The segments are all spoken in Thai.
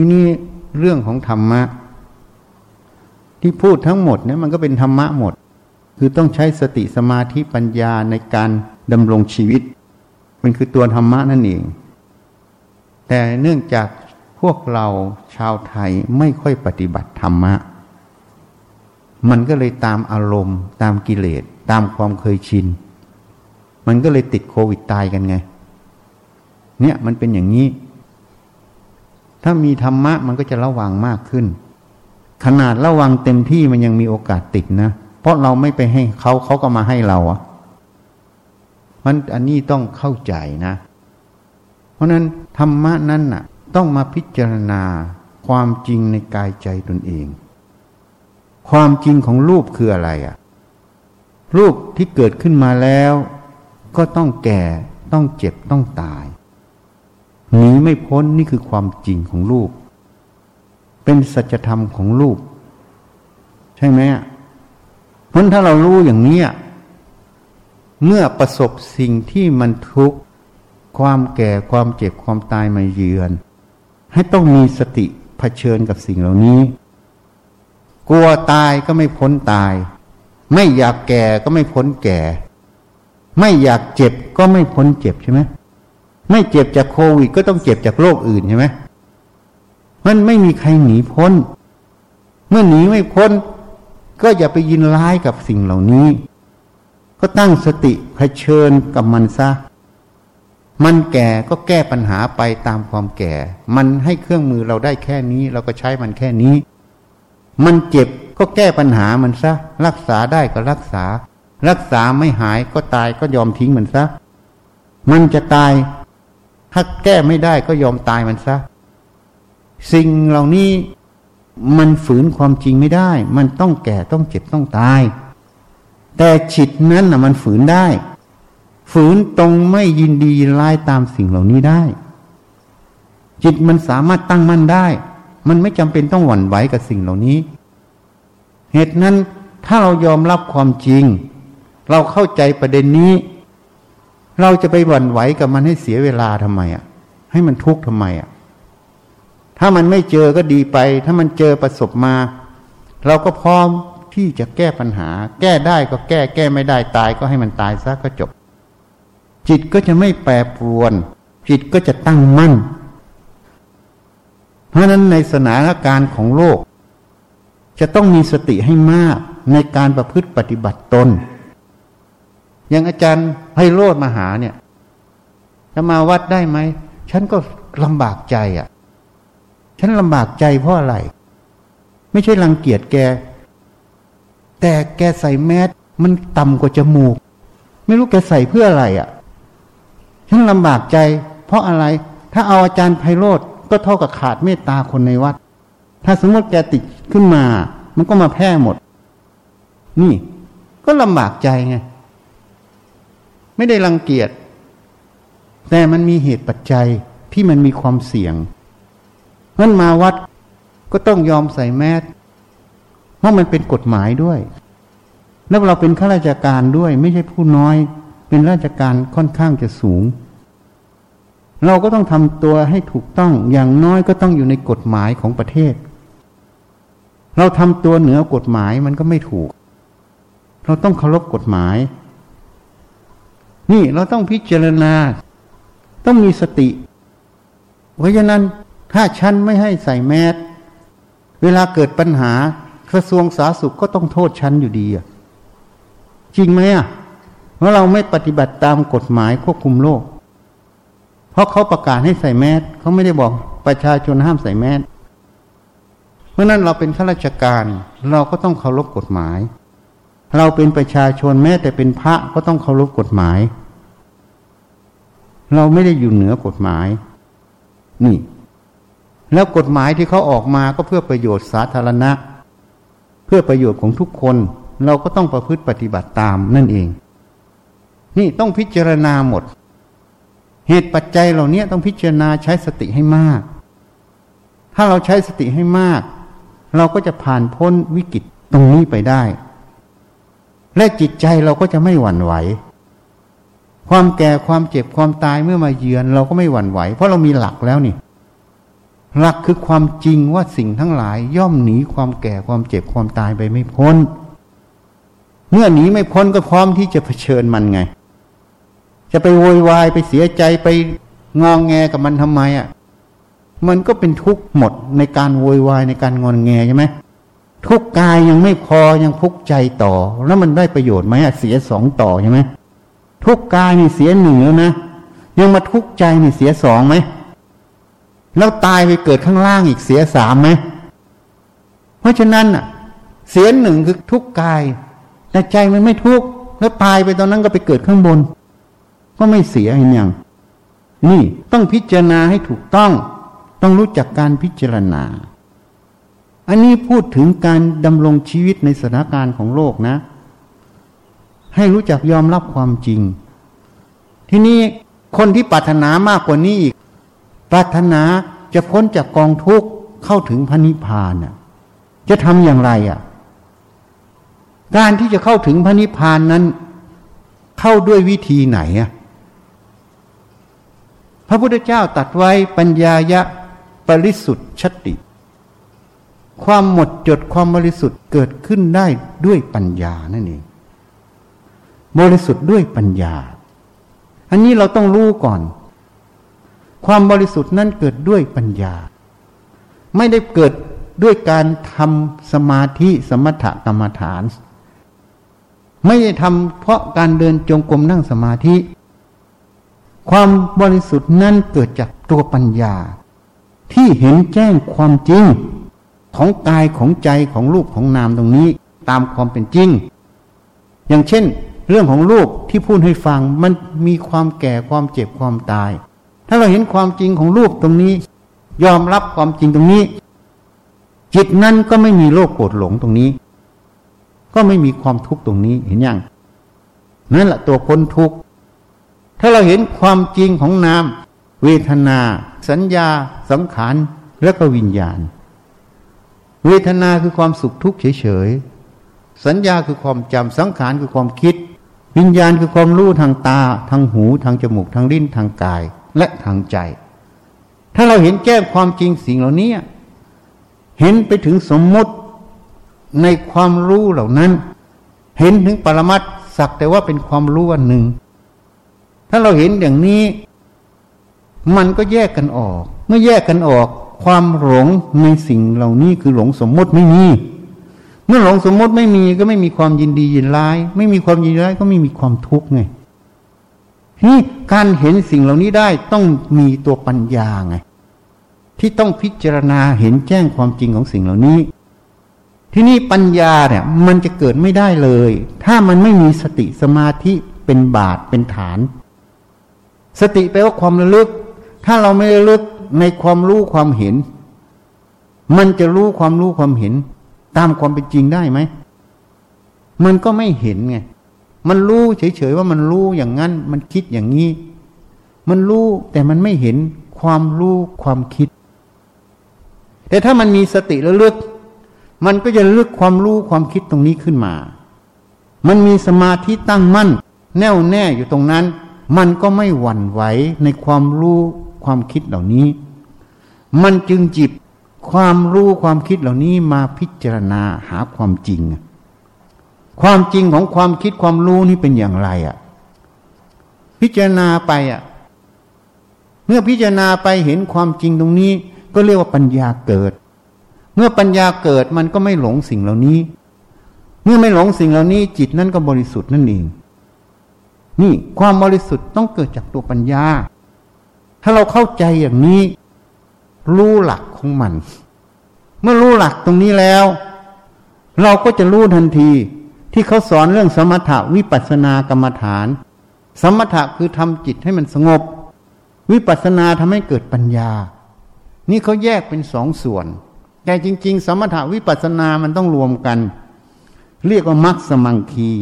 ทีนี้เรื่องของธรรมะ ที่พูดทั้งหมดเนี่ยมันก็เป็นธรรมะหมด คือต้องใช้สติสมาธิปัญญาในการดำรงชีวิต มันคือตัวธรรมะนั่นเอง แต่เนื่องจากพวกเราชาวไทยไม่ค่อยปฏิบัติธรรมะ มันก็เลยตามอารมณ์ ตามกิเลส ตามความเคยชิน มันก็เลยติดโควิดตายกันไง เนี่ยมันเป็นอย่างนี้ ถ้ามีธรรมะมันก็จะระวังมากขึ้น ขนาดระวังเต็มที่มันยังมีโอกาสติดนะ เพราะเราไม่ไปให้เขาเขาก็มาให้เราอะมันอันนี้ต้องเข้าใจนะ เพราะนั้นธรรมะนั้นน่ะ ต้องมาพิจารณาความจริงในกายใจตนเอง ความจริงของรูปคืออะไรอะรูปที่เกิดขึ้นมาแล้ว ก็ต้องแก่ต้องเจ็บต้องตาย หนีไม่พ้นนี่คือความจริงของรูป เป็นสัจธรรมของรูป ใช่ไหมเพราะถ้าเรารู้อย่างนี้เมื่อประสบสิ่งที่มันทุกข์ความแก่ความเจ็บความตายมาเยือน ให้ต้องมีสติเผชิญกับสิ่งเหล่านี้ กลัวตายก็ไม่พ้นตาย ไม่อยากแก่ก็ไม่พ้นแก่ ไม่อยากเจ็บก็ไม่พ้นเจ็บใช่ไหม ไม่เจ็บจากโควิด ก็ต้องเจ็บจากโรคอื่นใช่ไหมมันไม่มีใครหนีพ้น เมื่อหนีไม่พ้น ก็อย่าไปยินร้ายกับสิ่งเหล่านี้ ก็ตั้งสติเผชิญกับมันซะ มันแก่ก็แก้ปัญหาไปตามความแก่ มันให้เครื่องมือเราได้แค่นี้ เราก็ใช้มันแค่นี้ มันเจ็บก็แก้ปัญหามันซะ รักษาได้ก็รักษา รักษาไม่หายก็ตายก็ยอมทิ้งมันซะ มันจะตาย ถ้าแก้ไม่ได้ก็ยอมตายมันซะ สิ่งเหล่านี้มันฝืนความจริงไม่ได้ มันต้องแก่ต้องเจ็บต้องตาย แต่จิตนั้นนะมันฝืนได้ ฝืนตรงไม่ยินดีร้ายตามสิ่งเหล่านี้ได้ จิตมันสามารถตั้งมั่นได้ มันไม่จำเป็นต้องหวั่นไหวกับสิ่งเหล่านี้ เหตุนั้นถ้าเรายอมรับความจริง เราเข้าใจประเด็นนี้ เราจะไปหวั่นไหวกับมันให้เสียเวลาทำไมอะ ให้มันทุกข์ทำไมอะ ถ้ามันไม่เจอก็ดีไป ถ้ามันเจอประสบมา เราก็พร้อมที่จะแก้ปัญหา แก้ได้ก็แก้ แก้ไม่ได้ตายก็ให้มันตายซะก็จบ จิตก็จะไม่แปรปรวน จิตก็จะตั้งมั่น เพราะนั้นในสถานการณ์ของโลก จะต้องมีสติให้มากในการประพฤติปฏิบัติตน อย่างอาจารย์ไพโรธมาหาเนี่ยจะมาวัดได้ไหม ฉันก็ลำบากใจอะ่ะ ฉันลำบากใจเพราะอะไร ไม่ใช่รังเกียจแก แต่แกใส่แมสมันต่ำกว่าจมูก ไม่รู้แกใส่เพื่ออะไรอะ่ะ ฉันลำบากใจ เพราะอะไร ถ้าเอาอาจารย์ไพโรธก็เท่ากับขาดเมตตาคนในวัด ถ้าสมมติแกติดขึ้นมา มันก็มาแพร่หมด นี่ ก็ลำบากใจไง ไม่ได้รังเกียจ แต่มันมีเหตุปัจจัยที่มันมีความเสี่ยงนั้นมาวัดก็ต้องยอมใส่แมสเพราะมันเป็นกฎหมายด้วย แล้วเราเป็นข้าราชการด้วย ไม่ใช่ผู้น้อย เป็นราชการค่อนข้างจะสูง เราก็ต้องทำตัวให้ถูกต้องอย่างน้อยก็ต้องอยู่ในกฎหมายของประเทศ เราทำตัวเหนือกฎหมายมันก็ไม่ถูก เราต้องเคารพกฎหมาย นี่เราต้องพิจารณา ต้องมีสติ เพราะฉะนั้นถ้าฉันไม่ให้ใส่แมสเวลาเกิดปัญหากระทรวงสาธารณสุขก็ต้องโทษฉันอยู่ดีอะจริงไหมอะเพราะเราไม่ปฏิบัติตามกฎหมายควบคุมโรคเพราะเขาประกาศให้ใส่แมสเขาไม่ได้บอกประชาชนห้ามใส่แมสเพราะนั้นเราเป็นข้าราชการ เราก็ต้องเคารพกฎหมาย เราเป็นประชาชนแม้แต่เป็นพระก็ต้องเคารพกฎหมาย เราไม่ได้อยู่เหนือกฎหมาย นี่ แล้วกฎหมายที่เขาออกมาก็เพื่อประโยชน์สาธารณะ เพื่อประโยชน์ของทุกคน เราก็ต้องประพฤติปฏิบัติตามนั่นเอง นี่ต้องพิจารณาหมด เหตุปัจจัยเหล่านี้ต้องพิจารณาใช้สติให้มาก ถ้าเราใช้สติให้มาก เราก็จะผ่านพ้นวิกฤตตรงนี้ไปได้ และจิตใจเราก็จะไม่หวั่นไหว ความแก่ความเจ็บความตายเมื่อมาเยือน เราก็ไม่หวั่นไหว เพราะเรามีหลักแล้วนี่ หลักคือความจริงว่าสิ่งทั้งหลาย ย่อมหนีความแก่ความเจ็บความตายไปไม่พ้น เมื่อหนีไม่พ้นก็พร้อมที่จะเผชิญมันไง จะไปโวยวายไปเสียใจไปงองแงกับมันทำไมอะ่ะ มันก็เป็นทุกข์หมดในการโวยวายในการงอนแงใช่ไหมทุกกายยังไม่พอยังทุกใจต่อ แล้วมันได้ประโยชน์ไหมเสียสองต่อใช่ไหม ทุกกายนี่เสียหนึ่งแล้วนะยังมาทุกใจนี่เสียสองไหมแล้วตายไปเกิดข้างล่างอีกเสียสามไหมเพราะฉะนั้นอะ เสียหนึ่งคือทุกกาย แต่ใจมันไม่ทุกแล้วตายไปตอนนั้นก็ไปเกิดข้างบน ก็ไม่เสียเห็นย่างนี่ต้องพิจารณาให้ถูกต้อง ต้องรู้จักการพิจารณา อันนี้พูดถึงการดำรงชีวิตในสถานการณ์ของโลกนะ ให้รู้จักยอมรับความจริง ที่นี้คนที่ปรารถนามากกว่านี้อีก ปรารถนาจะพ้นจากกองทุกข์เข้าถึงพระนิพพานน่ะ จะทำอย่างไรอะ การที่จะเข้าถึงพระนิพพานนั้น เข้าด้วยวิธีไหนอะพระพุทธเจ้าตัดไว้ปัญญายะปริสุทธิ์ชติ ความหมดจดความบริสุทธิ์เกิดขึ้นได้ด้วยปัญญานั่นเอง บริสุทธิ์ด้วยปัญญา อันนี้เราต้องรู้ก่อน ความบริสุทธิ์นั้นเกิดด้วยปัญญา ไม่ได้เกิดด้วยการทำสมาธิสมถกรรมฐาน ไม่ได้ทำเพราะการเดินจงกรมนั่งสมาธิ ความบริสุทธิ์นั้นเกิดจากตัวปัญญา ที่เห็นแจ้งความจริงของกายของใจของรูปของนามตรงนี้ตามความเป็นจริง อย่างเช่น เรื่องของรูปที่พูดให้ฟังมันมีความแก่ความเจ็บความตาย ถ้าเราเห็นความจริงของรูปตรงนี้ ยอมรับความจริงตรงนี้ จิตนั้นก็ไม่มีโลภโกรธหลงตรงนี้ ก็ไม่มีความทุกข์ตรงนี้เห็นยังนั่นแหละตัวพ้นทุกข์ถ้าเราเห็นความจริงของนามเวทนา สัญญา สังขารและก็วิญญาณ เวทนาคือความสุขทุกข์เฉยๆสัญญาคือความจำสังขารคือความคิด วิญญาณคือความรู้ทางตา ทางหู ทางจมูก ทางลิ้น ทางกาย และทางใจ ถ้าเราเห็นแก้ความจริงสิ่งเหล่านี้ เห็นไปถึงสมมติในความรู้เหล่านั้น เห็นถึงปรมัตสักแต่ว่าเป็นความรู้อันหนึ่ง ถ้าเราเห็นอย่างนี้ มันก็แยกกันออก เมื่อแยกกันออก ความหลงในสิ่งเหล่านี้คือหลงสมมติไม่มี เมื่อหลงสมมติไม่มีก็ไม่มีความยินดียินร้าย ไม่มีความยินร้ายก็ไม่มีความทุกข์ไงนี่การเห็นสิ่งเหล่านี้ได้ต้องมีตัวปัญญาไง ที่ต้องพิจารณาเห็นแจ้งความจริงของสิ่งเหล่านี้ ที่นี่ปัญญาเนี่ย มันจะเกิดไม่ได้เลย ถ้ามันไม่มีสติสมาธิเป็นบาทเป็นฐาน สติแปลว่าความระลึก ถ้าเราไม่ระลึกในความรู้ความเห็น มันจะรู้ความรู้ความเห็น ตามความเป็นจริงได้ไหม มันก็ไม่เห็นไง มันรู้เฉยๆว่ามันรู้อย่างนั้น มันคิดอย่างนี้ มันรู้แต่มันไม่เห็นความรู้ความคิด แต่ถ้ามันมีสติระลึกมันก็จะลึกความรู้ความคิดตรงนี้ขึ้นมา มันมีสมาธิตั้งมั่น แน่วแน่อยู่ตรงนั้น มันก็ไม่หวั่นไหวในความรู้ความคิดเหล่านี้ มันจึงจิบ ความรู้ความคิดเหล่านี้มาพิจารณาหาความจริง ความจริงของความคิดความรู้นี่เป็นอย่างไรอะ่ะ พิจารณาไปอะ่ะ เมื่อพิจารณาไปเห็นความจริงตรงนี้ ก็เรียกว่าปัญญาเกิด เมื่อปัญญาเกิดมันก็ไม่หลงสิ่งเหล่านี้ เมื่อไม่หลงสิ่งเหล่านี้ จิตนั่นก็บริสุทธิ์นั่นเอง นี่ความบริสุทธิ์ต้องเกิดจากตัวปัญญา ถ้าเราเข้าใจอย่างนี้ รู้หลักของมัน เมื่อรู้หลักตรงนี้แล้ว เราก็จะรู้ทันที ที่เขาสอนเรื่องสมถะวิปัสสนากรรมฐาน สมถะคือทำจิตให้มันสงบ วิปัสสนาทำให้เกิดปัญญา นี่เขาแยกเป็นสองส่วน แต่จริง ๆ สมถะวิปัสสนามันต้องรวมกัน เรียกว่ามัคสมังคี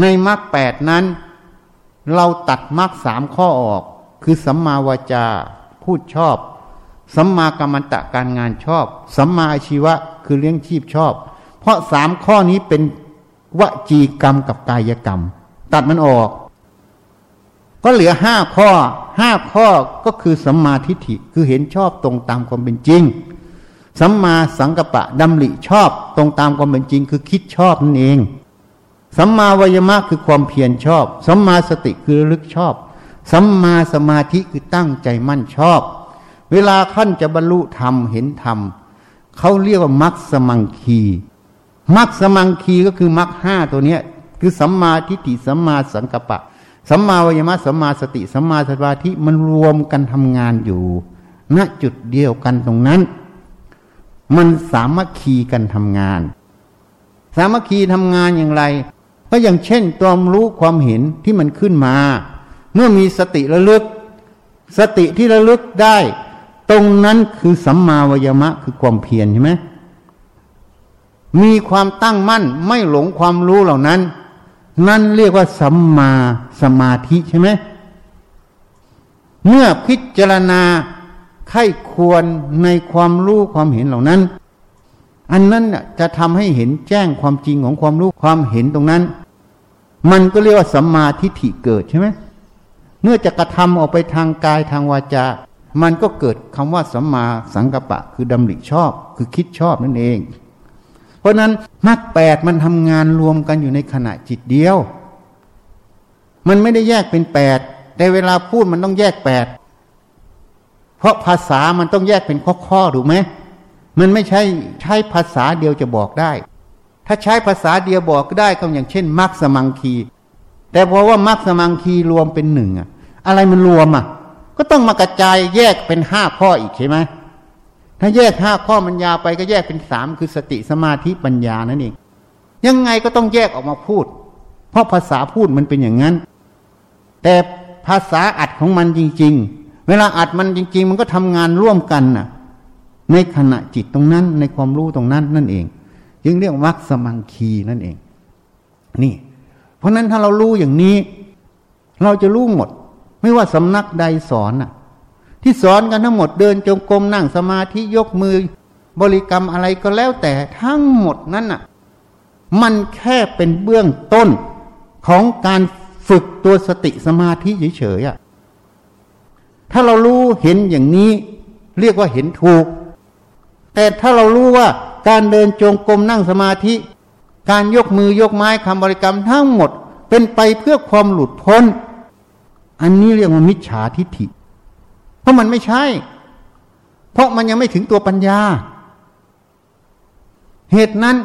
ในมรรคแปดนั้น เราตัดมรรคสามข้อออก คือสัมมาวาจาพูดชอบ สัมมากรรมตะการงานชอบ สัมมาอาชีวะคือเลี้ยงชีพชอบ เพราะสามข้อนี้เป็นวจีกรรมกับกายกรรม ตัดมันออก ก็เหลือห้าข้อห้าข้อก็คือสัมมาทิฏฐิคือเห็นชอบตรงตามความเป็นจริงสัมมาสังกัปปะดำริชอบตรงตามความเป็นจริง คือคิดชอบนั่นเองสัมมาวยมะคือความเพียรชอบสัมมาสติคือระลึกชอบสัมมาสมาธิคือตั้งใจมั่นชอบ เวลาขั้นจะบรรลุธรรมเห็นธรรมเขาเรียกว่ามัคสมังคีมัคสมังคีก็คือมัคห้าตัวเนี้ย คือสัมมาทิฏฐิสัมมาสังกัปปะสัมมาวิมารสัมมาสติสัมมาสมาธิมันรวมกันทำงานอยู่ณจุดเดียวกันตรงนั้น มันสามัคคีกันทำงาน สามัคคีทำงานอย่างไร ก็อย่างเช่นตัวรู้ความเห็นที่มันขึ้นมา เมื่อมีสติระลึก สติที่ระลึกได้ ตรงนั้นคือสัมมาวยมะคือความเพียรใช่ไหมมีความตั้งมั่นไม่หลงความรู้เหล่านั้น นั่นเรียกว่าสัมมาสมาธิใช่ไหมเมื่อพิจารณาไข้ควรในความรู้ความเห็นเหล่านั้น อันนั้นจะทำให้เห็นแจ้งความจริงของความรู้ความเห็นตรงนั้น มันก็เรียกว่าสัมมาทิฏฐิเกิดใช่ไหมเมื่อจะกระทำออกไปทางกายทางวาจา มันก็เกิดคำว่าสัมมาสังกัปปะ คือดำริชอบ คือคิดชอบนั่นเอง เพราะนั้นมรรคแปดมันทำงานรวมกันอยู่ในขณะจิตเดียว มันไม่ได้แยกเป็นแปดแต่เวลาพูดมันต้องแยกแปดเพราะภาษามันต้องแยกเป็นข้อๆถูกไหมมันไม่ใช่ใช้ภาษาเดียวจะบอกได้ ถ้าใช้ภาษาเดียวบอกได้ก็อย่างเช่นมรรคสมังคี แต่เพราะว่ามรรคสมังคีรวมเป็นหนึ่งอะอะไรมันรวมอะ ก็ต้องมากระจายแยกเป็นห้าข้ออีกใช่ไหมถ้าแยกห้าข้อมันยาวไปก็แยกเป็นสามคือสติสมาธิปัญญานั่นเองยังไงก็ต้องแยกออกมาพูด เพราะภาษาพูดมันเป็นอย่างนั้น แต่ภาษาอัดของมันจริง ๆ เวลาอัดมันจริง ๆ มันก็ทำงานร่วมกันน่ะ ในขณะจิตตรงนั้นในความรู้ตรงนั้นนั่นเองจึงเรียกวักสมังคีนั่นเอง นี่ เพราะนั้นถ้าเรารู้อย่างนี้ เราจะรู้หมด ไม่ว่าสำนักใดสอนน่ะ ที่สอนกันทั้งหมดเดินจงกรมนั่งสมาธิยกมือบริกรรมอะไรก็แล้วแต่ทั้งหมดนั้นน่ะ มันแค่เป็นเบื้องต้นของการฝึกตัวสติสมาธิเฉยๆอะถ้าเรารู้เห็นอย่างนี้ เรียกว่าเห็นถูก แต่ถ้าเรารู้ว่าการเดินจงกรมนั่งสมาธิ การยกมือยกไม้คำบริกรรมทั้งหมด เป็นไปเพื่อความหลุดพ้น อันนี้เรียกว่ามิจฉาทิฏฐิ เพราะมันไม่ใช่ เพราะมันยังไม่ถึงตัวปัญญา เหตุนั้น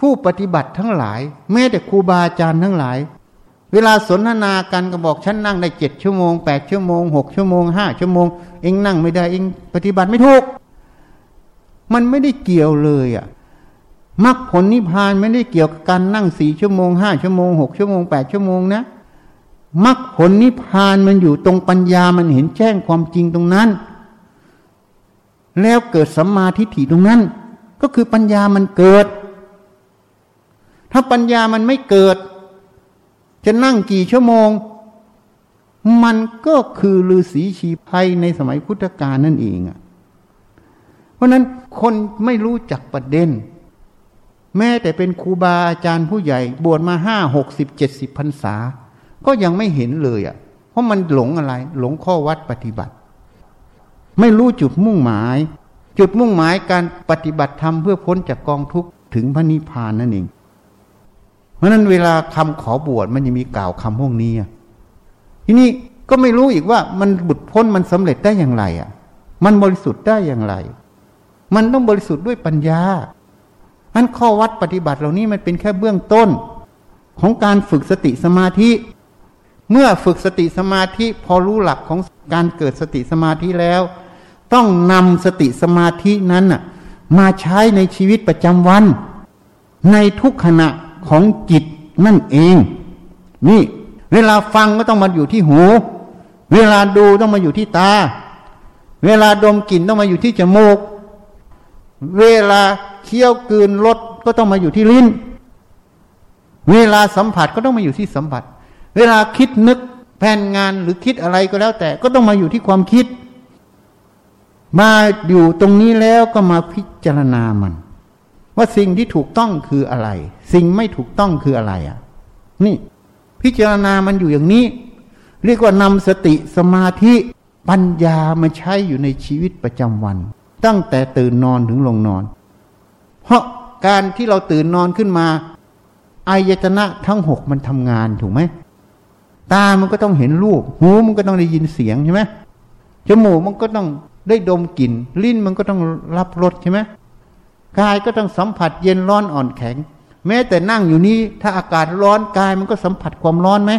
ผู้ปฏิบัติทั้งหลาย แม้แต่ครูบาอาจารย์ทั้งหลาย เวลาสนทนากันก็บอกฉันนั่งได้เจ็ดชั่วโมงแปดชั่วโมงหกชั่วโมงห้าชั่วโมง เองนั่งไม่ได้เองปฏิบัติไม่ถูก มันไม่ได้เกี่ยวเลยอะ่ะมรรคผลนิพพานไม่ได้เกี่ยวกับการนั่งสี่ชั่วโมงห้าชั่วโมงหกชั่วโมงแปดชั่วโมงนะ มรรคผลนิพพานมันอยู่ตรงปัญญามันเห็นแจ้งความจริงตรงนั้น แล้วเกิดสัมมาทิฏฐิตรงนั้น ก็คือปัญญามันเกิด ถ้าปัญญามันไม่เกิด จะนั่งกี่ชั่วโมง มันก็คือฤาษีชีภัยในสมัยพุทธกาลนั่นเองอะเพราะนั้นคนไม่รู้จักประเด็น แม้แต่เป็นครูบาอาจารย์ผู้ใหญ่ บวชมาห้าหกสิบเจ็ดสิบพรรษา ก็ยังไม่เห็นเลยอะ เพราะมันหลงอะไร หลงข้อวัดปฏิบัติ ไม่รู้จุดมุ่งหมาย จุดมุ่งหมายการปฏิบัติธรรมเพื่อพ้นจากกองทุกข์ถึงพระนิพพานนั่นเอง เพราะนั้นเวลาคำขอบวชมันจะมีกล่าวคำพวกนี้ทีนี้ก็ไม่รู้อีกว่ามันบุดพ้นมันสำเร็จได้อย่างไรอะ มันบริสุทธิ์ได้อย่างไร มันต้องบริสุทธิ์ด้วยปัญญาอันข้อวัดปฏิบัติเหล่านี้มันเป็นแค่เบื้องต้น ของการฝึกสติสมาธิ เมื่อฝึกสติสมาธิพอรู้หลักของการเกิดสติสมาธิแล้ว ต้องนำสติสมาธินั้นมาใช้ในชีวิตประจำวัน ในทุกขณะของจิตนั่นเอง นี่ เวลาฟังก็ต้องมาอยู่ที่หู เวลาดูต้องมาอยู่ที่ตา เวลาดมกลิ่นต้องมาอยู่ที่จมูก เวลาเคี้ยวกืนรสก็ต้องมาอยู่ที่ลิ้น เวลาสัมผัสก็ต้องมาอยู่ที่สัมผัส เวลาคิดนึกแผนงานหรือคิดอะไรก็แล้ว แต่ก็ต้องมาอยู่ที่ความคิด มาอยู่ตรงนี้แล้วก็มาพิจารณามัน ว่าสิ่งที่ถูกต้องคืออะไร สิ่งไม่ถูกต้องคืออะไรอะ นี่ พิจารณามันอยู่อย่างนี้ เรียกว่านำสติสมาธิปัญญามาใช้อยู่ในชีวิตประจำวัน ตั้งแต่ตื่นนอนถึงลงนอน เพราะการที่เราตื่นนอนขึ้นมาอายตนะทั้งหกมันทำงานถูกไหม ตามันก็ต้องเห็นรูป หูมันก็ต้องได้ยินเสียงใช่ไหมจมูกมันก็ต้องได้ดมกลิ่น ลิ้นมันก็ต้องรับรสใช่ไหมกายก็ต้องสัมผัสเย็นร้อนอ่อนแข็ง แม้แต่นั่งอยู่นี้ถ้าอากาศร้อนกายมันก็สัมผัสความร้อนไหม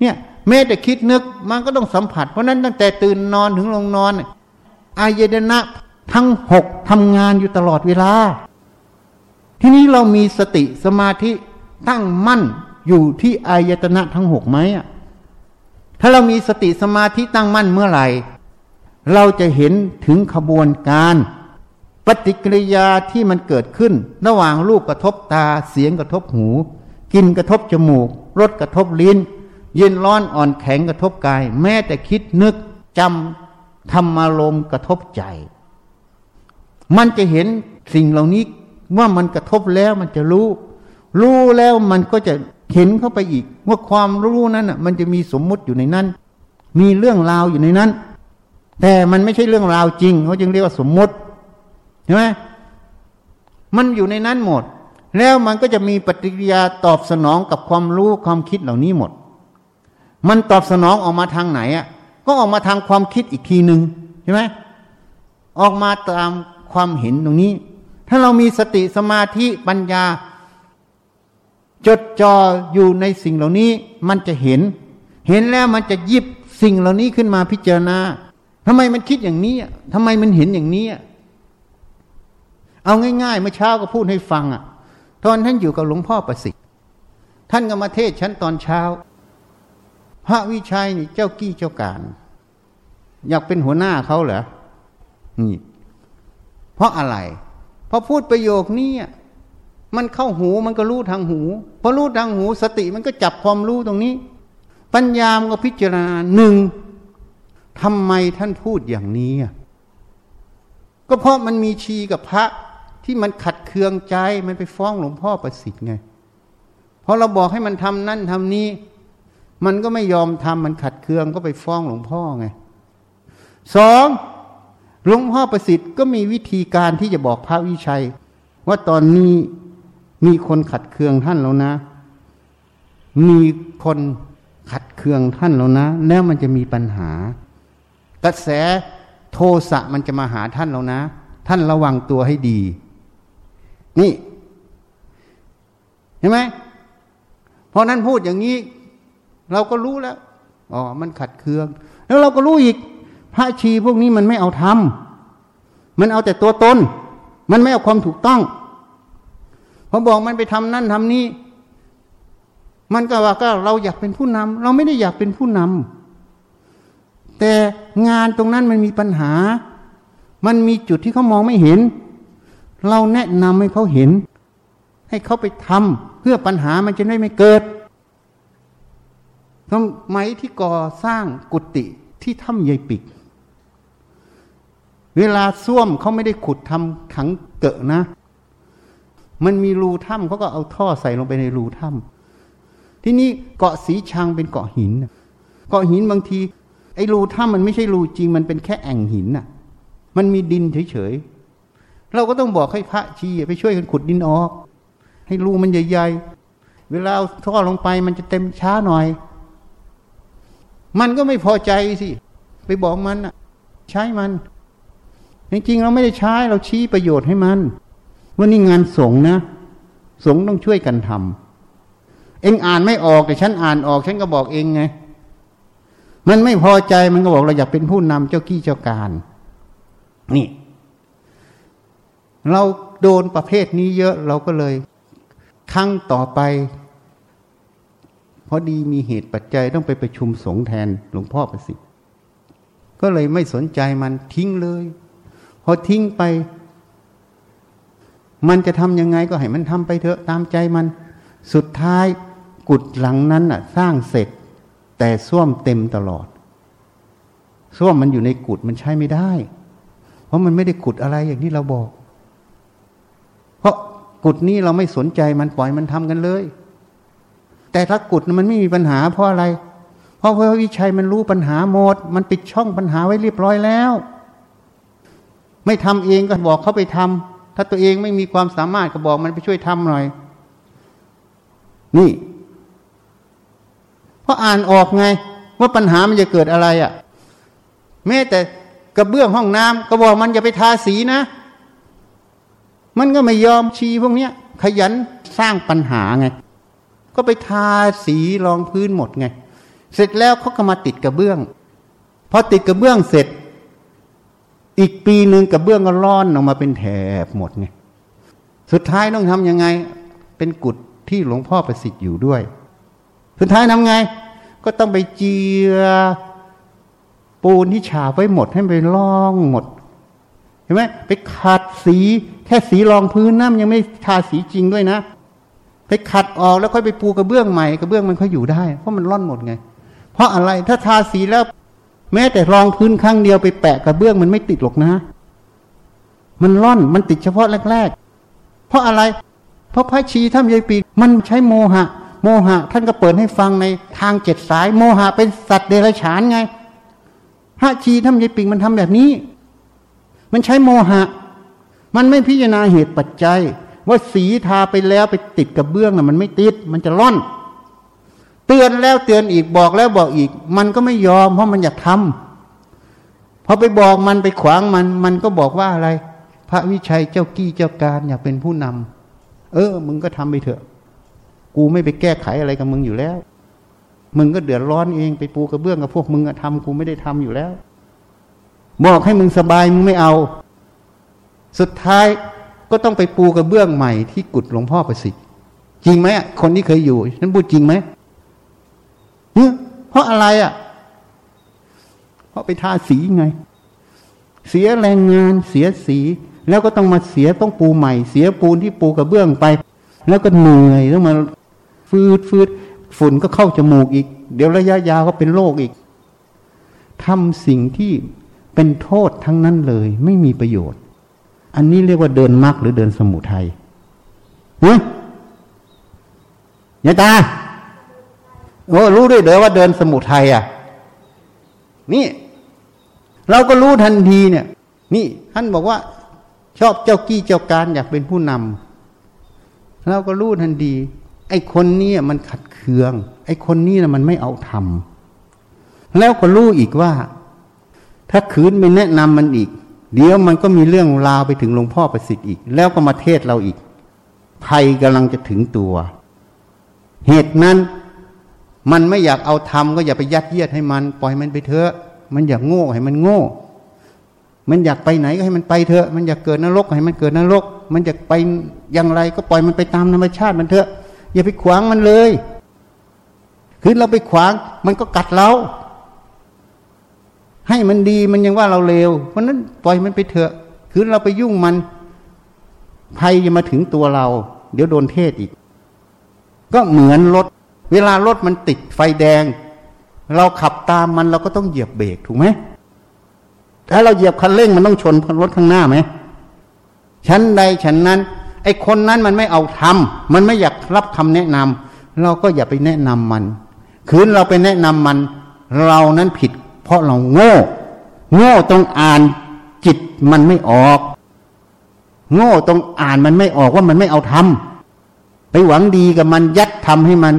เนี่ยแม้แต่คิดนึกมันก็ต้องสัมผัส เพราะนั้นตั้งแต่ตื่นนอนถึงลงนอนอายตนะทั้งหกทำงานอยู่ตลอดเวลา ทีนี้เรามีสติสมาธิตั้งมั่น อยู่ที่อายตนะทั้งหกไหมถ้าเรามีสติสมาธิตั้งมั่นเมื่อไหร่ เราจะเห็นถึงขบวนการ ปฏิกิริยาที่มันเกิดขึ้น ระหว่างรูปกระทบตาเสียงกระทบหู กินกระทบจมูกรสกระทบลิ้น เย็นร้อนอ่อนแข็งกระทบกาย แม้แต่คิดนึกจำธรรมารมกระทบใจ มันจะเห็นสิ่งเหล่านี้ว่ามันกระทบแล้วมันจะรู้ รู้แล้วมันก็จะ เห็นเข้าไปอีก ว่าความรู้นั้นอะ มันจะมีสมมุติอยู่ในนั้น มีเรื่องราวอยู่ในนั้น แต่มันไม่ใช่เรื่องราวจริงเขาจึงเรียกว่าสมมุติเห็นไหมมันอยู่ในนั้นหมด แล้วมันก็จะมีปฏิกิริยาตอบสนองกับความรู้ความคิดเหล่านี้หมด มันตอบสนองออกมาทางไหนอะ ก็ออกมาทางความคิดอีกทีหนึ่งใช่ไหมออกมาตามความเห็นตรงนี้ ถ้าเรามีสติสมาธิปัญญา จดจ่ออยู่ในสิ่งเหล่านี้มันจะเห็น เห็นแล้วมันจะยิบสิ่งเหล่านี้ขึ้นมาพิจารณาทำไมมันคิดอย่างนี้ทำไมมันเห็นอย่างนี้เอาง่ายๆเมื่อเช้าก็พูดให้ฟังอะ ตอนท่านอยู่กับหลวงพ่อประสิทธิ์ท่านก็มาเทศชั้นตอนเช้า พระวิชัยนี่เจ้ากี้เจ้าการ อยากเป็นหัวหน้าเขาเหรอนี่เพราะอะไรพอพูดประโยคนี้ มันเข้าหูมันก็รู้ทางหูพอรู้ทางหูสติมันก็จับความรู้ตรงนี้ ปัญญามก็พิจารณาหนึ่งทำไมท่านพูดอย่างนี้ก็เพราะมันมีชีกับพระที่มันขัดเคืองใจมันไปฟ้องหลวงพ่อประสิทธิ์ไงพอเราบอกให้มันทำนั่นทำนี้ มันก็ไม่ยอมทำมันขัดเคืองก็ไปฟ้องหลวงพ่อไงสองหลวงพ่อประสิทธิ์ก็มีวิธีการที่จะบอกพระวิชัย ว่าตอนนี้ มีคนขัดเคืองท่านแล้วนะ มีคนขัดเคืองท่านแล้วนะ แล้วมันจะมีปัญหา กระแสโทสะมันจะมาหาท่านแล้วนะ ท่านระวังตัวให้ดี นี่ เห็นไหมพอนั้นพูดอย่างนี้ เราก็รู้แล้วอ๋อมันขัดเคือง แล้วเราก็รู้อีก พระชีพวกนี้มันไม่เอาทำมันเอาแต่ตัวตน มันไม่เอาความถูกต้อง พอบอกมันไปทำนั่นทำนี้ มันก็ว่าก็เราอยากเป็นผู้นำเราไม่ได้อยากเป็นผู้นำแต่งานตรงนั้นมันมีปัญหา มันมีจุดที่เขามองไม่เห็น เราแนะนำให้เขาเห็น ให้เขาไปทำเพื่อปัญหามันจะได้ไม่เกิดสมัยที่ก่อสร้างกุฏิที่ถ้ำใยปิก เวลาส้วมเขาไม่ได้ขุดทำขังเกะนะ มันมีรูถ้ำเขาก็เอาท่อใส่ลงไปในรูถ้ำที่นี่เกาะสีชังเป็นเกาะหินเกาะหินบางที ไอ้รูถ้ำมันไม่ใช่รูจริง มันเป็นแค่แอ่งหินน่ะ มันมีดินเฉยๆเราก็ต้องบอกให้พระชีไปช่วยกันขุดดินออก ให้รูมันใหญ่ๆเวลาเอาท่อลงไปมันจะเต็มช้าหน่อย มันก็ไม่พอใจสิไปบอกมันอะ ใช้มันจริงๆเราไม่ได้ใช้เราชี้ประโยชน์ให้มัน ว่านี่งานสงนะ สงต้องช่วยกันทำเองอ่านไม่ออกแต่ฉันอ่านออก ฉันก็บอกเองไง มันไม่พอใจมันก็บอกเราอยากเป็นผู้นำเจ้ากี้เจ้าการ นี่ เราโดนประเภทนี้เยอะเราก็เลยครั้งต่อไปพอดีมีเหตุปัจจัยต้องไปประชุมสงฆ์แทนหลวงพ่อประสิทธิ์ก็เลยไม่สนใจมันทิ้งเลย พอทิ้งไป มันจะทำยังไงก็ให้มันทำไปเถอะตามใจมัน สุดท้ายกุดหลังนั้นน่ะ สร้างเสร็จ แต่ส้วมเต็มตลอดส้วมมันอยู่ในกุดมันใช้ไม่ได้ เพราะมันไม่ได้กุดอะไรอย่างที่เราบอก เพราะกุดนี้เราไม่สนใจมันปล่อยมันทำกันเลย แต่ถ้ากุดมันไม่มีปัญหาเพราะอะไร เพราะพระวิชัยมันรู้ปัญหาหมด มันปิดช่องปัญหาไว้เรียบร้อยแล้ว ไม่ทำเองก็บอกเขาไปทำ ถ้าตัวเองไม่มีความสามารถก็บอกมันไปช่วยทำหน่อย นี่ เพราะอ่านออกไง ว่าปัญหามันจะเกิดอะไรอะ่ะแม้แต่กระเบื้องห้องน้ำก็บอกมันอย่าไปทาสีนะ มันก็ไม่ยอมชีพวกเนี้ย ขยันสร้างปัญหาไง ก็ไปทาสีรองพื้นหมดไง เสร็จแล้วเขาก็มาติดกระเบื้องพอติดกระเบื้องเสร็จ อีกปีหนึ่งกระเบื้องก็ร่อนออกมาเป็นแถบหมดไงสุดท้ายต้องทำยังไง เป็นกุฏที่หลวงพ่อประสิทธิ์อยู่ด้วย สุดท้ายทำไง ก็ต้องไปเจียปูนที่ฉาบไว้หมดให้ไปล่องหมด เห็นไหมไปขัดสีแค่สีรองพื้นน้ำยังไม่ทาสีจริงด้วยนะ ไปขัดออกแล้วค่อยไปปูกระเบื้องใหม่กระเบื้องมันค่อยอยู่ได้ เพราะมันร่อนหมดไง เพราะอะไรถ้าทาสีแล้ว แม้แต่รองพื้นครั้งเดียวไปแปะกระเบื้องมันไม่ติดหรอกนะ มันร่อนมันติดเฉพาะแรก ๆ เพราะอะไร เพราะพระชีท่านยายปีมันใช้โมหะ โมหะ ท่านก็เปิดให้ฟังในทางเจ็ดสาย โมหะเป็นสัตว์เดรัจฉานไง พระชีทำยายปิงมันทำแบบนี้ มันใช้โมหะ มันไม่พิจารณาเหตุปัจจัย ว่าสีทาไปแล้วไปติดกับเบื้องน่ะมันไม่ติด มันจะร่อน ตือนแล้วเตือนอีกบอกแล้วบอกอีก มันก็ไม่ยอม เพราะมันอยากทำพอไปบอกมันไปขวางมัน มันก็บอกว่าอะไร พระวิชัยเจ้ากี้เจ้าการอยากเป็นผู้นำเออ มึงก็ทำไปเถอะ กูไม่ไปแก้ไขอะไรกับมึงอยู่แล้ว มึงก็เดือดร้อนเองไปปูกระเบื้องกับพวกมึงอะทำกูไม่ได้ทำอยู่แล้ว บอกให้มึงสบายมึงไม่เอา สุดท้ายก็ต้องไปปูกระเบื้องใหม่ที่กุดหลวงพ่อประสิทธิ์จริงไหมคนที่เคยอยู่นั้นพูดจริงไหม เพราะอะไรอะ เพราะไปทาสีไง เสียแรงงานเสียสี แล้วก็ต้องมาเสียต้องปูใหม่ เสียปูนที่ปูกระเบื้องไป แล้วก็เหนื่อยต้องมาฟืดฟืดฝุ่นก็เข้าจมูกอีก เดี๋ยวระยะยาวก็เป็นโรคอีกทำสิ่งที่เป็นโทษทั้งนั้นเลย ไม่มีประโยชน์ อันนี้เรียกว่าเดินมรรคหรือเดินสมุทัยเฮ้ยยายตา โอ้รู้ด้วยเลยว่าเดินสมุทัยอะ นี่ เราก็รู้ทันทีเนี่ย นี่ท่านบอกว่า ชอบเจ้ากี้เจ้าการอยากเป็นผู้นำเราก็รู้ทันทีไอ้คนนี้มันขัดเคือง ไอ้คนนี้นะมันไม่เอาทำแล้วก็รู้อีกว่า ถ้าคืนไม่แนะนำมันอีก เดี๋ยวมันก็มีเรื่องราวไปถึงหลวงพ่อประสิทธิ์อีก แล้วก็มาเทศเราอีกภัยกำลังจะถึงตัว เหตุนั้น มันไม่อยากเอาทำก็อย่าไปยัดเยียดให้มัน ปล่อยมันไปเถอะ มันอยากโง่ให้มันโง่ มันอยากไปไหนก็ให้มันไปเถอะ มันอยากเกิดนรกให้มันเกิดนรก มันอยากไปอย่างไรก็ปล่อยมันไปตามธรรมชาติมันเถอะ อย่าไปขวางมันเลย คือเราไปขวางมันก็กัดเรา ให้มันดีมันยังว่าเราเลว เพราะนั้นปล่อยมันไปเถอะ คือเราไปยุ่งมันภัยจะมาถึงตัวเรา เดี๋ยวโดนเทศอีก ก็เหมือนรถ เวลารถมันติดไฟแดง เราขับตามมันเราก็ต้องเหยียบเบรกถูกไหมถ้าเราเหยียบคันเร่งมันต้องชนรถข้างหน้าไหมชั้นใดชั้นนั้น ไอ้คนนั้นมันไม่เอาทำมันไม่อยากรับคำแนะนำเราก็อย่าไปแนะนำมัน คืนเราไปแนะนำมัน เรานั้นผิด เพราะเราโง่ โง่ต้องอ่านจิตมันไม่ออก โง่ต้องอ่านมันไม่ออกว่ามันไม่เอาทำไปหวังดีกับมันยัดทำให้มัน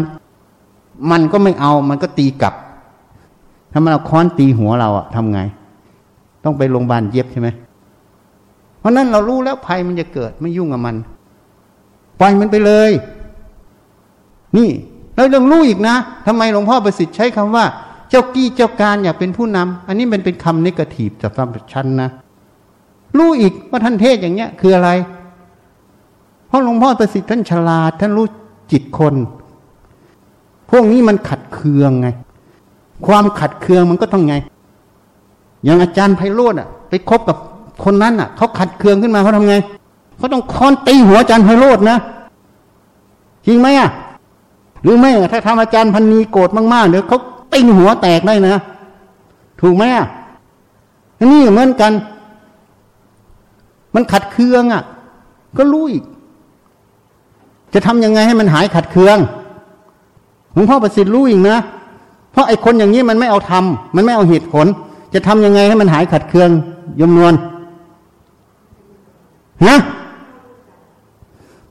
มันก็ไม่เอา มันก็ตีกลับ ถ้ามันเอาค้อนตีหัวเราอะทำไง ต้องไปโรงพยาบาลเย็บใช่ไหม เพราะนั้นเรารู้แล้วภัยมันจะเกิดไม่ยุ่งกับมัน ปล่อยมันไปเลย นี่แล้วเราต้องรู้อีกนะทำไมหลวงพ่อประสิทธิ์ใช้คำว่า เจ้ากี้เจ้าการอยากเป็นผู้นำอันนี้มันเป็นคำนิกทีฟจากสำหรับฉันนะ รู้อีกว่าท่านเทศอย่างเงี้ย คืออะไร เพราะหลวงพ่อประสิทธิ์ท่านฉลาด ท่านรู้จิตคน พวกนี้มันขัดเคืองไง ความขัดเคืองมันก็ต้องไง อย่างอาจารย์ไพโรธอะ ไปคบกับคนนั้นอะเขาขัดเคืองขึ้นมาเขาทำไงเขาต้องค้อนตีหัวอาจารย์ไพโรธนะจริงไหมอะหรือไม่ถ้าทำอาจารย์พันนีโกรธมากๆเดี๋ยวเขาตีหัวแตกได้นะถูกไหมอะนี่เหมือนกัน มันขัดเคืองอะ ก็รู้อีก จะทำยังไงให้มันหายขัดเคือง หลวงพ่อประสิทธิ์รู้อีกนะ เพราะไอ้คนอย่างนี้มันไม่เอาทำมันไม่เอาเหตุผล จะทำยังไงให้มันหายขัดเคืองยมนวลฮะ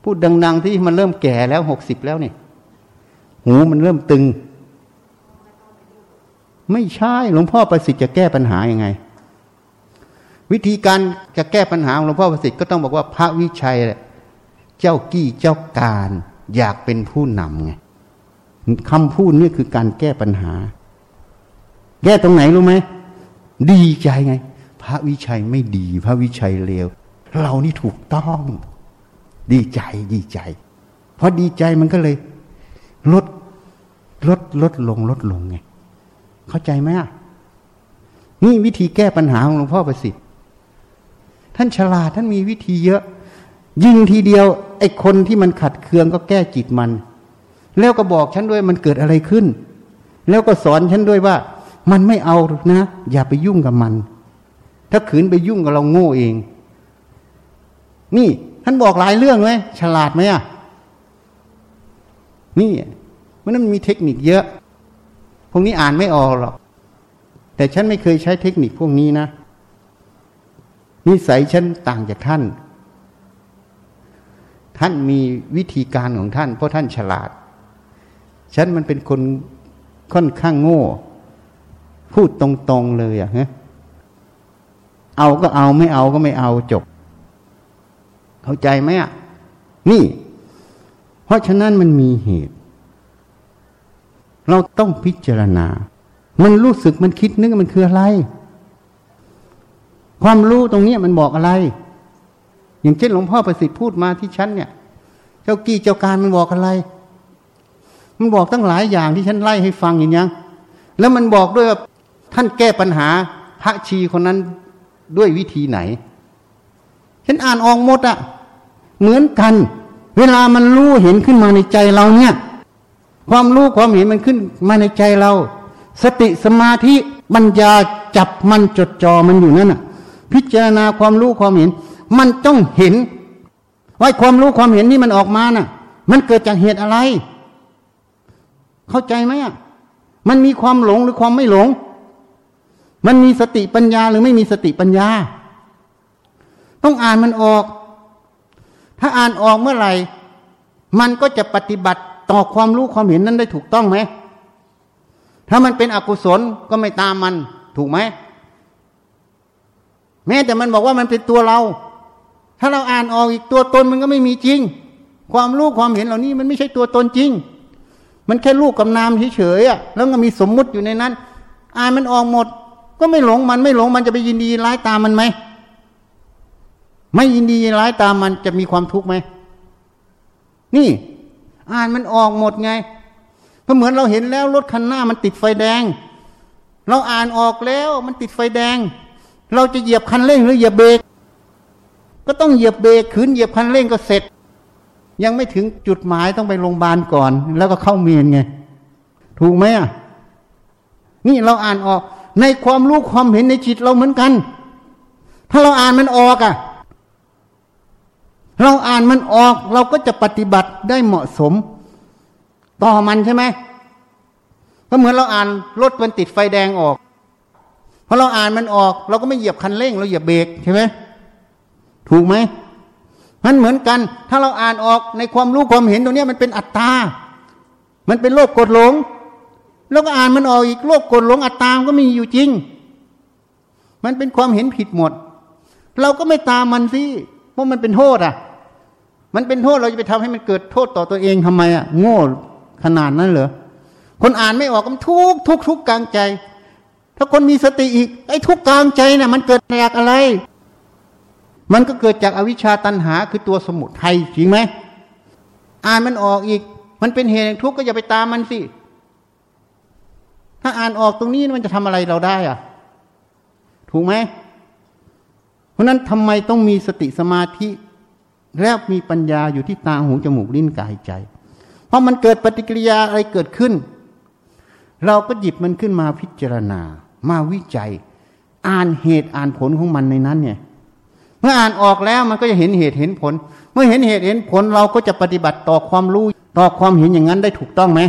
พูดดัง ๆ ที่มันเริ่มแก่แล้วหกสิบแล้วเนี่ยหูมันเริ่มตึง ไม่ใช่หลวงพ่อประสิทธิ์จะแก้ปัญหายังไง วิธีการจะแก้ปัญหาของหลวงพ่อประสิทธิ์ก็ต้องบอกว่าพระวิชัยแหละเจ้ากี้เจ้าการอยากเป็นผู้นำไง คำพูดนี่คือการแก้ปัญหา แก้ตรงไหนรู้ไหม ดีใจไง พระวิชัยไม่ดี พระวิชัยเลว เรานี่ถูกต้อง ดีใจดีใจ เพราะดีใจมันก็เลย ลดลดลดลงลดลงไง เข้าใจไหมนี่วิธีแก้ปัญหาของหลวงพ่อประสิทธิ์ ท่านฉลาดท่านมีวิธีเยอะ ยิงทีเดียว ไอ้คนที่มันขัดเคืองก็แก้จิตมัน แล้วก็บอกฉันด้วยมันเกิดอะไรขึ้น แล้วก็สอนฉันด้วยว่า มันไม่เอานะ อย่าไปยุ่งกับมัน ถ้าขืนไปยุ่งกับเราโง่เอง นี่ท่านบอกหลายเรื่องไหมฉลาดไหมอะนี่มันมีเทคนิคเยอะ พวกนี้อ่านไม่ออกหรอก แต่ฉันไม่เคยใช้เทคนิคพวกนี้นะ นิสัยฉันต่างจากท่าน ท่านมีวิธีการของท่าน เพราะท่านฉลาด ฉันมันเป็นคนค่อนข้างโง่ พูดตรงๆเลยอะฮะเอาก็เอาไม่เอาก็ไม่เอาจบ เข้าใจไหมอะ นี่ เพราะฉะนั้นมันมีเหตุ เราต้องพิจารณา มันรู้สึกมันคิดนึกมันคืออะไร ความรู้ตรงนี้มันบอกอะไร อย่างเช่นหลวงพ่อประสิทธิ์พูดมาที่ฉันเนี่ย เจ้ากี้เจ้าการมันบอกอะไร มันบอกตั้งหลายอย่างที่ฉันไล่ให้ฟังอย่างนี้แล้วมันบอกด้วยว่าท่านแก้ปัญหาพระชีคนนั้นด้วยวิธีไหน ฉันอ่านออกหมดอะเหมือนกัน เวลามันรู้เห็นขึ้นมาในใจเราเนี่ย ความรู้ความเห็นมันขึ้นมาในใจเรา สติสมาธิปัญญาจับมันจดจ่อมันอยู่นั่นน่ะพิจารณาความรู้ความเห็น มันต้องเห็นว่าความรู้ความเห็นนี่มันออกมาน่ะ มันเกิดจากเหตุอะไร เข้าใจไหมอะมันมีความหลงหรือความไม่หลง มันมีสติปัญญาหรือไม่มีสติปัญญา ต้องอ่านมันออก ถ้าอ่านออกเมื่อไหร่ มันก็จะปฏิบัติต่อความรู้ความเห็นนั้นได้ถูกต้องไหม ถ้ามันเป็นอกุศลก็ไม่ตามมัน ถูกไหม แม้แต่มันบอกว่ามันเป็นตัวเรา ถ้าเราอ่านออกอีกตัวตนมันก็ไม่มีจริง ความรู้ความเห็นเหล่านี้มันไม่ใช่ตัวตนจริง มันแค่รูปกับนามเฉยๆอะแล้วก็มีสมมุติอยู่ในนั้น อ่านมันออกหมด ก็ไม่หลงมันไม่หลงมันจะไปยินดีร้ายตามมันไหมไม่ยินดีร้ายตามมันจะมีความทุกข์ไหมนี่ อ่านมันออกหมดไงก็เหมือนเราเห็นแล้วรถคันหน้ามันติดไฟแดง เราอ่านออกแล้วมันติดไฟแดง เราจะเหยียบคันเร่งหรือเหยียบเบรกก็ต้องเหยียบเบรกขืนเหยียบคันเร่งก็เสร็จ ยังไม่ถึงจุดหมายต้องไปโรงพยาบาลก่อน แล้วก็เข้าเมนไง ถูกไหมอะนี่เราอ่านออก ในความรู้ความเห็นในจิตเราเหมือนกัน ถ้าเราอ่านมันออกอะ เราอ่านมันออก เราก็จะปฏิบัติได้เหมาะสม ต่อมันใช่ไหมก็เหมือนเราอ่านรถมันติดไฟแดงออกพอเราอ่านมันออก เราก็ไม่เหยียบคันเร่ง เราเหยียบเบรกใช่ไหมถูกไหม มันเหมือนกัน ถ้าเราอ่านออกในความรู้ความเห็นตรงนี้มันเป็นอัตตา มันเป็นโลภกดหลง แล้วก็อ่านมันออกอีกโลภกดหลงอัตตามก็มีอยู่จริง มันเป็นความเห็นผิดหมด เราก็ไม่ตามมันสิเพราะมันเป็นโทษอะ มันเป็นโทษเราจะไปทำให้มันเกิดโทษต่อตัวเองทำไมอะ โง่ขนาดนั้นเหรอคนอ่านไม่ออกมันทุกทุกทุกกลางใจ ถ้าคนมีสติอีกไอ้ทุกกลางใจเนี่ยมันเกิดจากอะไร มันก็เกิดจากอวิชชาตันหาคือตัวสมุทัยจริงไหมอ่านมันออกอีก มันเป็นเหตุแห่งทุกข์ก็อย่าไปตามมันสิ ถ้าอ่านออกตรงนี้มันจะทำอะไรเราได้อะ ถูกไหมเพราะนั้นทำไมต้องมีสติสมาธิแล้วมีปัญญาอยู่ที่ตาหูจมูกลิ้นกายใจ เพราะมันเกิดปฏิกิริยาอะไรเกิดขึ้น เราก็หยิบมันขึ้นมาพิจารณา มาวิจัย อ่านเหตุอ่านผลของมันในนั้นเนี่ย เมื่ออ่านออกแล้วมันก็จะเห็นเหตุเห็นผล เมื่อเห็นเหตุเห็นผลเราก็จะปฏิบัติต่อความรู้ต่อความเห็นอย่างนั้นได้ถูกต้องไหม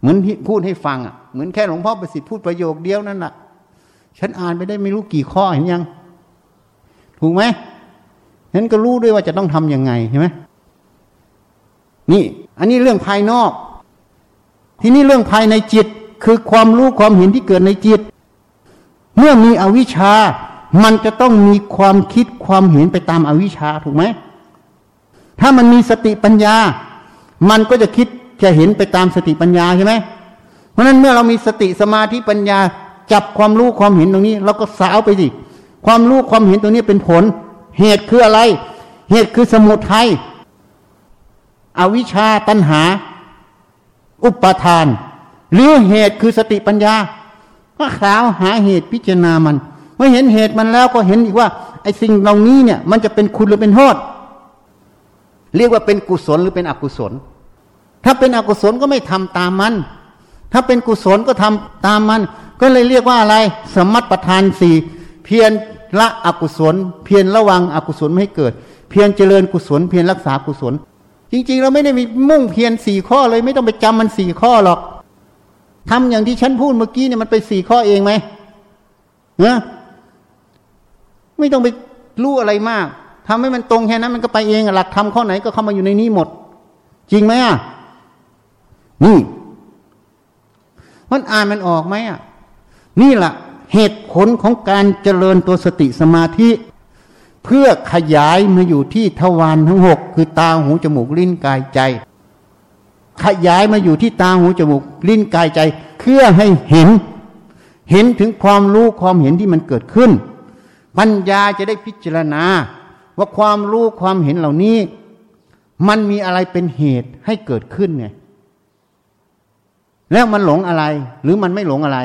เหมือนพูดให้ฟังอะเหมือนแค่หลวงพ่อประสิทธิ์พูดประโยคเดียวนั่นแหละฉันอ่านไปได้ไม่รู้กี่ข้อเห็นยัง ถูกไหมฉันก็รู้ด้วยว่าจะต้องทํำยังไงใช่ไหมนี่ อันนี้เรื่องภายนอก ทีนี้เรื่องภายในจิตคือความรู้ความเห็นที่เกิดในจิต เมื่อมีอวิชชา มันจะต้องมีความคิดความเห็นไปตามอาวิชชาถูกไหม ถ้ามันมีสติปัญญา มันก็จะคิดจะเห็นไปตามสติปัญญาใช่ไหม เพราะนั้นเมื่อเรามีสติสมาธิปัญญา จับความรู้ความเห็นตรงนี้เราก็สาวไปสิความรู้ความเห็นตรงนี้เป็นผล เหตุคืออะไร เหตุคือสมุทัยอวิชชาตัณหา อุปทาน หรือเหตุคือสติปัญญา ก็ขาวหาเหตุพิจารณามัน เมื่อเห็นเหตุมันแล้วก็เห็นอีกว่าไอ้สิ่งเหล่านี้เนี่ย มันจะเป็นคุณหรือเป็นโทษเรียกว่าเป็นกุศลหรือเป็นอกุศล ถ้าเป็นอกุศลก็ไม่ทำตามมัน ถ้าเป็นกุศลก็ทำตามมัน ก็เลยเรียกว่าอะไร สมัติประทานสี่เพียรละอกุศล เพียรระวังอกุศลไม่ให้เกิด เพียรเจริญกุศล เพียรรักษากุศล จริงๆ เราไม่ได้มีมุ่งเพียรสี่ข้อเลย ไม่ต้องไปจำมันสี่ข้อหรอกทำอย่างที่ฉันพูดเมื่อกี้เนี่ยมันไปสี่ข้อเองไหมเนะ ไม่ต้องไปรู้อะไรมากทำให้มันตรงแค่นั้นมันก็ไปเองหลักทำข้อไหนก็เข้ามาอยู่ในนี้หมด จริงไหมอะนี่มันอ่านมันออกไหมอะ นี่แหละเหตุผลของการเจริญตัวสติสมาธิ เพื่อขยายมาอยู่ที่ทวารทั้งหกคือตาหูจมูกลิ้นกายใจ ขยายมาอยู่ที่ตาหูจมูกลิ้นกายใจ เพื่อให้เห็น เห็นถึงความรู้ความเห็นที่มันเกิดขึ้น ปัญญาจะได้พิจารณา ว่าความรู้ความเห็นเหล่านี้ มันมีอะไรเป็นเหตุให้เกิดขึ้นไงแล้วมันหลงอะไร หรือมันไม่หลงอะไร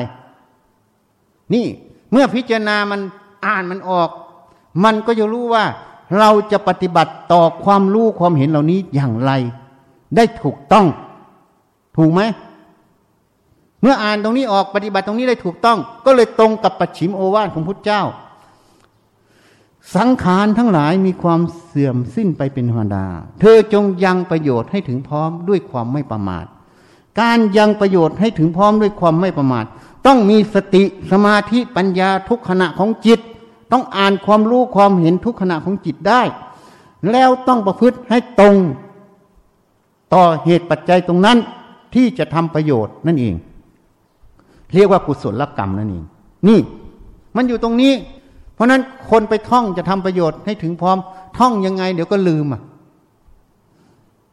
นี่เมื่อพิจารณามันอ่านมันออก มันก็จะรู้ว่า เราจะปฏิบัติต่อความรู้ความเห็นเหล่านี้อย่างไร ได้ถูกต้อง ถูกไหมเมื่ออ่านตรงนี้ออกปฏิบัติตรงนี้ได้ถูกต้อง ก็เลยตรงกับปัจฉิมโอวาทของพุทธเจ้า สังขารทั้งหลายมีความเสื่อมสิ้นไปเป็นธรรมดา เธอจงยังประโยชน์ให้ถึงพร้อมด้วยความไม่ประมาท การยังประโยชน์ให้ถึงพร้อมด้วยความไม่ประมาท ต้องมีสติสมาธิปัญญาทุกขณะของจิต ต้องอ่านความรู้ความเห็นทุกขณะของจิตได้ แล้วต้องประพฤติให้ตรง ต่อเหตุปัจจัยตรงนั้นที่จะทำประโยชน์นั่นเอง เรียกว่ากุศลกรรมนั่นเอง นี่ มันอยู่ตรงนี้ ราะนั้นคนไปท่องจะทำประโยชน์ให้ถึงพร้อม ท่องยังไง เดี๋ยวก็ลืมอะ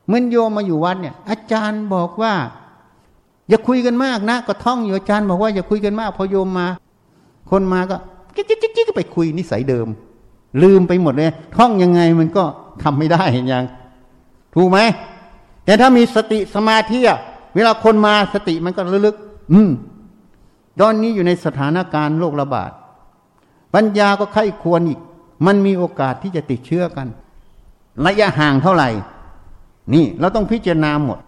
เมื่อโยมมาอยู่วัดเนี่ย อาจารย์บอกว่า อย่าคุยกันมากนะ ก็ท่องอยู่อาจารย์บอกว่าอย่าคุยกันมาก พอโยมมา คนมาก็จิ๊กจิ๊กจิ๊กก็ไปคุยนิสัยเดิม ลืมไปหมดเลย ท่องยังไงมันก็ทำไม่ได้เห็นยัง ถูกไหมแต่ถ้ามีสติสมาธิอะเวลาคนมาสติมันก็ระลึก อืมตอนนี้อยู่ในสถานการณ์โรคระบาด ปัญญาก็ไข้ควรอีก มันมีโอกาสที่จะติดเชื้อกัน ระยะห่างเท่าไหร่ นี่เราต้องพิจารณาหมด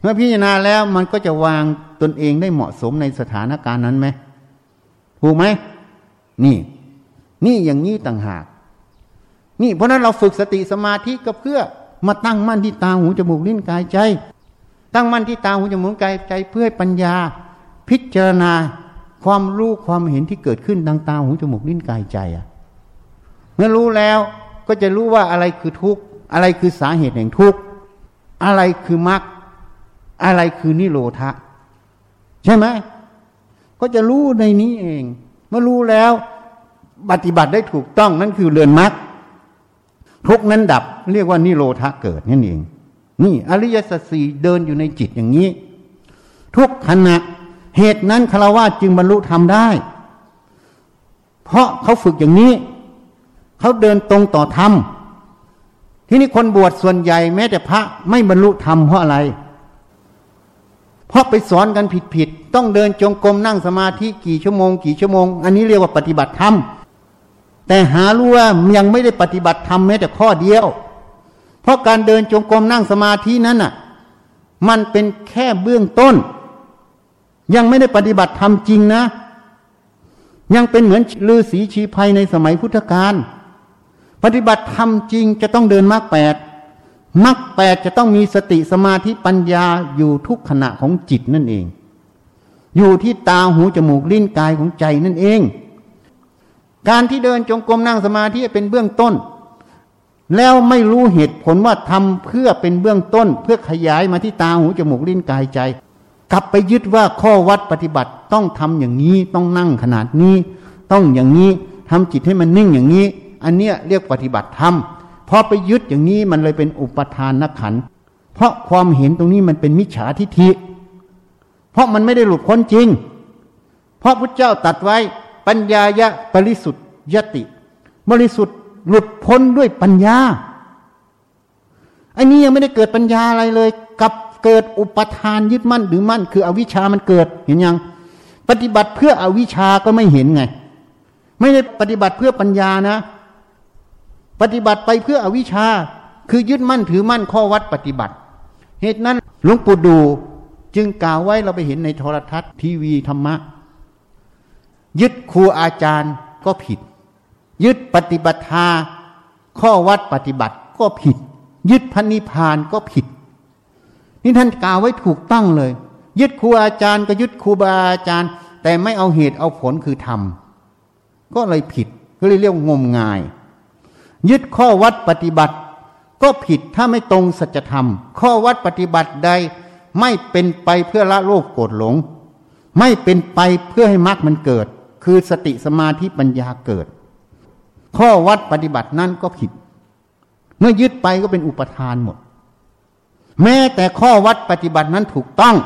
เมื่อพิจารณาแล้วมันก็จะวางตนเองได้เหมาะสมในสถานการณ์นั้นไหมถูกไหมนี่ นี่อย่างนี้ต่างหาก นี่เพราะนั้นเราฝึกสติสมาธิก็เพื่อมาตั้งมั่นที่ตาหูจมูกลิ้นกายใจ ตั้งมั่นที่ตาหูจมูกกายใจเพื่อให้ปัญญา พิจารณา ความรู้ความเห็นที่เกิดขึ้นทางตาหูจมูกลิ้นกายใจอะเมื่อรู้แล้วก็จะรู้ว่าอะไรคือทุกข์อะไรคือสาเหตุแห่งทุกข์อะไรคือมรรคอะไรคือนิโรธะใช่ไหมก็จะรู้ในนี้เอง เมื่อรู้แล้วปฏิบัติได้ถูกต้องนั่นคือเรือนมรรคทุกนั้นดับ เรียกว่านิโรธาเกิดนั่นเอง นี่อริยสัจสี่เดินอยู่ในจิตอย่างนี้ ทุกขณะ เหตุนั้นคารวะจึงบรรลุธรรมได้ เพราะเขาฝึกอย่างนี้ เขาเดินตรงต่อธรรม ที่นี่คนบวชส่วนใหญ่แม้แต่พระไม่บรรลุธรรมเพราะอะไร เพราะไปสอนกันผิดๆ ต้องเดินจงกรมนั่งสมาธิกี่ชั่วโมง กี่ชั่วโมง อันนี้เรียกว่าปฏิบัติธรรม แต่หารู้ว่ายังไม่ได้ปฏิบัติธรรมแม้แต่ข้อเดียว เพราะการเดินจงกรมนั่งสมาธินั้นน่ะ มันเป็นแค่เบื้องต้น ยังไม่ได้ปฏิบัติธรรมจริงนะ ยังเป็นเหมือนฤาษีชีภัยในสมัยพุทธกาลปฏิบัติธรรมจริงจะต้องเดินมรรคแปดมรรคแปดจะต้องมีสติสมาธิปัญญาอยู่ทุกขณะของจิตนั่นเอง อยู่ที่ตาหูจมูกลิ้นกายของใจนั่นเอง การที่เดินจงกรมนั่งสมาธิเป็นเบื้องต้น แล้วไม่รู้เหตุผลว่าทำเพื่อเป็นเบื้องต้น เพื่อขยายมาที่ตาหูจมูกลิ้นกายใจ กลับไปยึดว่าข้อวัดปฏิบัติต้องทำอย่างนี้ต้องนั่งขนาดนี้ ต้องอย่างนี้ทำจิตให้มันนิ่งอย่างนี้ อันเนี้ยเรียกปฏิบัติธรรมพอไปยึดอย่างนี้มันเลยเป็นอุปทานนักขัน เพราะความเห็นตรงนี้มันเป็นมิจฉาทิฏฐิเพราะมันไม่ได้หลุดพ้นจริง เพราะพระเจ้าตัดไว้ปัญญายะบริสุทธิ์ยติ บริสุทธิ์หลุดพ้นด้วยปัญญาอันนี้ยังไม่ได้เกิดปัญญาอะไรเลย กับ เกิดอุปทานยึดมั่นหรือมั่น คืออวิชามันเกิดเห็นยัง ปฏิบัติเพื่ออวิชาก็ไม่เห็นไง ไม่ได้ปฏิบัติเพื่อปัญญานะ ปฏิบัติไปเพื่ออวิชา คือยึดมั่นถือมั่นข้อวัดปฏิบัติ เหตุนั้นหลวงปู่ดูจึงกล่าวไว้เราไปเห็นในโทรทัศน์ทีวีธรรมะ ยึดครูอาจารย์ก็ผิด ยึดปฏิบัติาข้อวัดปฏิบัติก็ผิด ยึดพันนิพานก็ผิด นี่ท่านกล่าวไว้ถูกต้องเลย ยึดครูอาจารย์ก็ยึดครูบาอาจารย์ แต่ไม่เอาเหตุเอาผลคือทำก็เลยผิดก็เลยเรียกงมงาย ยึดข้อวัดปฏิบัติ ก็ผิดถ้าไม่ตรงสัจธรรม ข้อวัดปฏิบัติใดไม่เป็นไปเพื่อละโลภโกรธหลง ไม่เป็นไปเพื่อให้มรรคมันเกิด คือสติสมาธิปัญญาเกิด ข้อวัดปฏิบัตินั้นก็ผิด เมื่อยึดไปก็เป็นอุปทานหมด แม้แต่ข้อวัดปฏิบัตินั้นถูกต้อง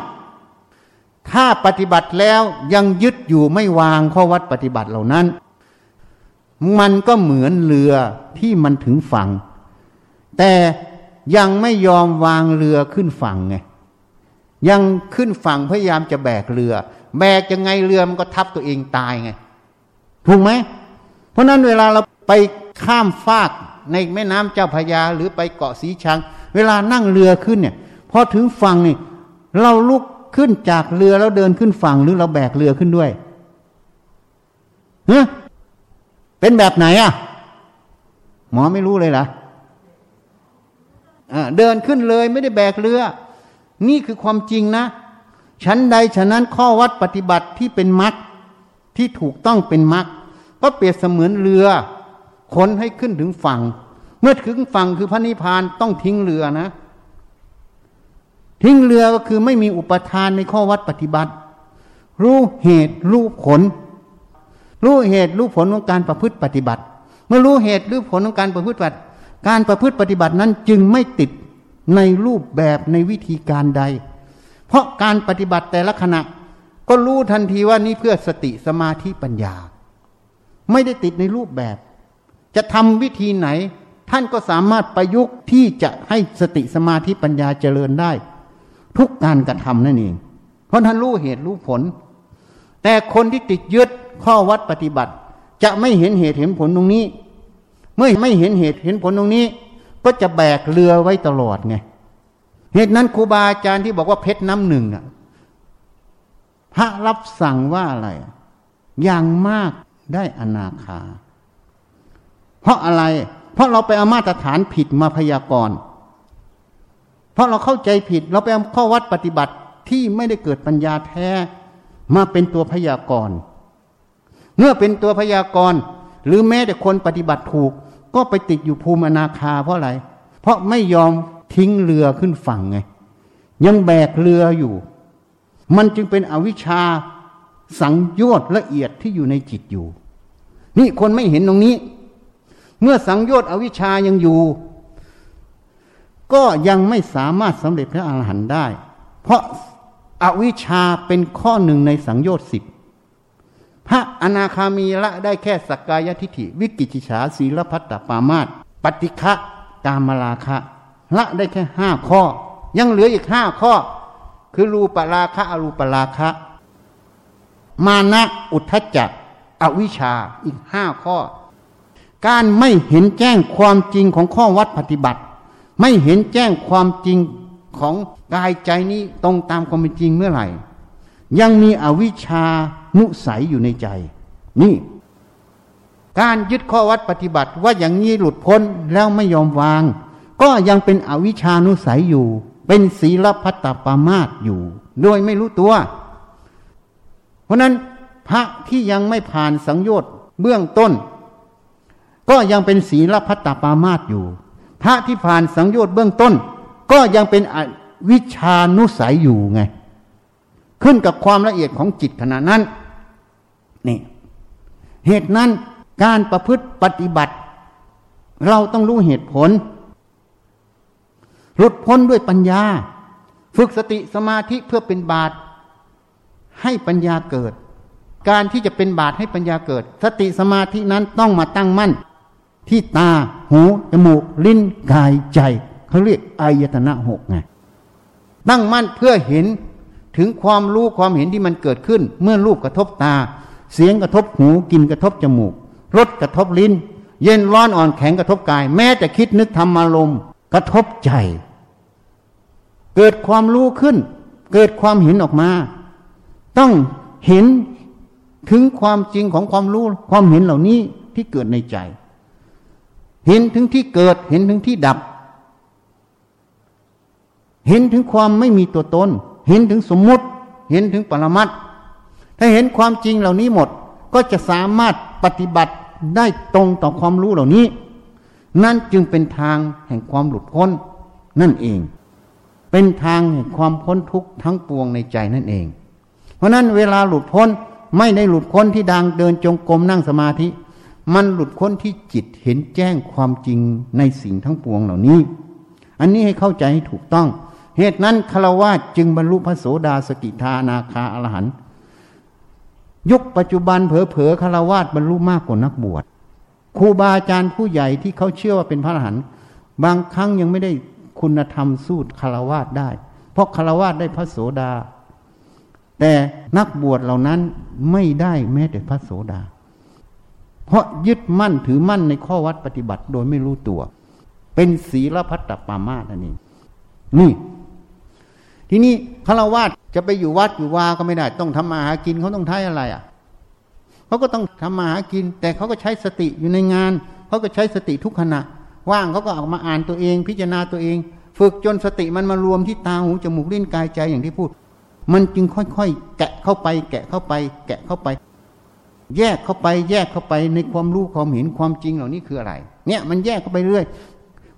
ถ้าปฏิบัติแล้วยังยึดอยู่ไม่วางข้อวัดปฏิบัติเหล่านั้น มันก็เหมือนเรือที่มันถึงฝั่ง แต่ยังไม่ยอมวางเรือขึ้นฝั่งไงยังขึ้นฝั่งพยายามจะแบกเรือ แบกยังไงเรือมันก็ทับตัวเองตายไง ถูกไหม เพราะนั้นเวลาเราไปข้ามฟากในแม่น้ำเจ้าพยาหรือไปเกาะสีชัง เวลานั่งเรือขึ้นเนี่ยพอถึงฝั่งนี่เราลุกขึ้นจากเรือแล้วเดินขึ้นฝั่งหรือเราแบกเรือขึ้นด้วยเฮ้เป็นแบบไหนอะ หมอไม่รู้เลยล่ะเดินขึ้นเลยไม่ได้แบกเรือ นี่คือความจริงนะชั้นใดฉะนั้นข้อวัดปฏิบัติที่เป็นมรรคที่ถูกต้องเป็นมรรคก็เปรียบเสมือนเรือขนให้ขึ้นถึงฝั่ง เมื่อถึงฝั่งคือพระนิพพานต้องทิ้งเรือนะ ทิ้งเรือก็คือไม่มีอุปทานในข้อวัดปฏิบัติ รู้เหตุรู้ผล รู้เหตุรู้ผลของการประพฤติปฏิบัติ เมื่อรู้เหตุรู้ผลของการประพฤติปฏิบัติ การประพฤติปฏิบัตินั้นจึงไม่ติดในรูปแบบในวิธีการใด เพราะการปฏิบัติแต่ละขณะ ก็รู้ทันทีว่านี่เพื่อสติสมาธิปัญญา ไม่ได้ติดในรูปแบบ จะทำวิธีไหน ท่านก็สามารถประยุกต์ที่จะให้สติสมาธิปัญญาเจริญได้ ทุกการกระทำนั่นเอง เพราะท่านรู้เหตุรู้ผล แต่คนที่ติดยึดข้อวัดปฏิบัติ จะไม่เห็นเหตุเห็นผลตรงนี้ เมื่อไม่เห็นเหตุเห็นผลตรงนี้ ก็จะแบกเรือไว้ตลอดไงเหตุนั้นครูบาอาจารย์ที่บอกว่าเพชรน้ำหนึ่งอะพระรับสั่งว่าอะไร อย่างมากได้อนาคา เพราะอะไร เพราะเราไปเอามาตรฐานผิดมาพยากรณ์ เพราะเราเข้าใจผิด เราไปเอาข้อวัดปฏิบัติที่ไม่ได้เกิดปัญญาแท้มาเป็นตัวพยากรณ์ เมื่อเป็นตัวพยากรณ์ หรือแม้แต่คนปฏิบัติถูก ก็ไปติดอยู่ภูมิอนาคาเพราะอะไร เพราะไม่ยอมทิ้งเรือขึ้นฝั่งไง ยังแบกเรืออยู่ มันจึงเป็นอวิชชาสังโยชน์ละเอียดที่อยู่ในจิตอยู่ นี่คนไม่เห็นตรงนี้ เมื่อสังโยชน์อวิชายังอยู่ ก็ยังไม่สามารถสำเร็จพระอรหันต์ได้ เพราะอาวิชาเป็นข้อหนึ่งในสังโยชน์สิบพระอนาคามีละได้แค่สักกายทิฏฐิ วิกิจิฉาศีลพัตตปามาตปฏิฆะกามราคะละได้แค่ห้าข้อ ยังเหลืออีกห้าข้อ คือรูปราคะอรูปราคะ มานะอุทธจักอวิชาอีกห้าข้อ การไม่เห็นแจ้งความจริงของข้อวัดปฏิบัติ ไม่เห็นแจ้งความจริงของกายใจนี้ตรงตามความเป็นจริงเมื่อไหร่ ยังมีอวิชานุสัยอยู่ในใจ นี่ การยึดข้อวัดปฏิบัติว่าอย่างนี้หลุดพ้นแล้วไม่ยอมวาง ก็ก็ยังเป็นอวิชานุสัยอยู่ เป็นศีลพัตตปามาตอยู่ โดยไม่รู้ตัว เพราะนั้นพระที่ยังไม่ผ่านสังโยชน์เบื้องต้น ก็ยังเป็นศีลพัตตาปามาตอยู่ พระที่ผ่านสังโยชน์เบื้องต้น ก็ยังเป็นวิชานุสัยอยู่ไง ขึ้นกับความละเอียดของจิตขณะนั้นนี่เหตุนั้นการประพฤติปฏิบัติ เราต้องรู้เหตุผล หลุดพ้นด้วยปัญญา ฝึกสติสมาธิเพื่อเป็นบาตให้ปัญญาเกิด การที่จะเป็นบาตให้ปัญญาเกิด สติสมาธินั้นต้องมาตั้งมั่น ที่ตาหูจมูกลิ้นกายใจ เขาเรียกอายตนะหกไงตั้งมั่นเพื่อเห็นถึงความรู้ความเห็นที่มันเกิดขึ้น เมื่อรูปกระทบตา เสียงกระทบหูกินกระทบจมูกรสกระทบลิ้น เย็นร้อนอ่อนแข็งกระทบกาย แม้แต่คิดนึกทำอารมณ์กระทบใจ เกิดความรู้ขึ้น เกิดความเห็นออกมา ต้องเห็นถึงความจริงของความรู้ความเห็นเหล่านี้ที่เกิดในใจ เห็นถึงที่เกิด เห็นถึงที่ดับ เห็นถึงความไม่มีตัวตน เห็นถึงสมมุติ เห็นถึงปรมัตถ้าเห็นความจริงเหล่านี้หมด ก็จะสามารถปฏิบัติได้ตรงต่อความรู้เหล่านี้ นั่นจึงเป็นทางแห่งความหลุดพ้นนั่นเอง เป็นทางแห่งความพ้นทุกข์ทั้งปวงในใจนั่นเอง เพราะนั้นเวลาหลุดพ้นไม่ได้หลุดพ้นที่ดังเดินจงกรมนั่งสมาธิ มันหลุดพ้นที่จิตเห็นแจ้งความจริงในสิ่งทั้งปวงเหล่านี้ อันนี้ให้เข้าใจให้ถูกต้อง เหตุนั้นคารวะจึงบรรลุพระโสดาสกิทานาคาอรหันยุคปัจจุบันเผลอๆคารวะบรรลุมากกว่านักบวชครูบาอาจารย์ผู้ใหญ่ที่เขาเชื่อว่าเป็นพระอรหันต์บางครั้งยังไม่ได้คุณธรรมสู้คารวะได้ เพราะคารวะได้พระโสดา แต่นักบวชเหล่านั้นไม่ได้แม้แต่พระโสดา เพราะยึดมั่นถือมั่นในข้อวัดปฏิบัติโดยไม่รู้ตัว เป็นศีลพัตตปามาตนั่นเองนี่ ทีนี้คารวะจะไปอยู่วัดอยู่วาก็ไม่ได้ ต้องทำมาหากินเขาต้องใช้อะไรอะเขาก็ต้องทำมาหากิน แต่เขาก็ใช้สติอยู่ในงานเขาก็ใช้สติทุกขณะ ว่างเขาก็ออกมาอ่านตัวเอง พิจารณาตัวเอง ฝึกจนสติมันมารวมที่ตาหูจมูกลิ้นกายใจอย่างที่พูด มันจึงค่อยๆ แกะเข้าไป แกะเข้าไป แกะเข้าไป แยกเข้าไปแยกเข้าไปในความรู้ความเห็นความจริงเหล่านี้คืออะไร เนี่ยมันแยกเข้าไปเรื่อย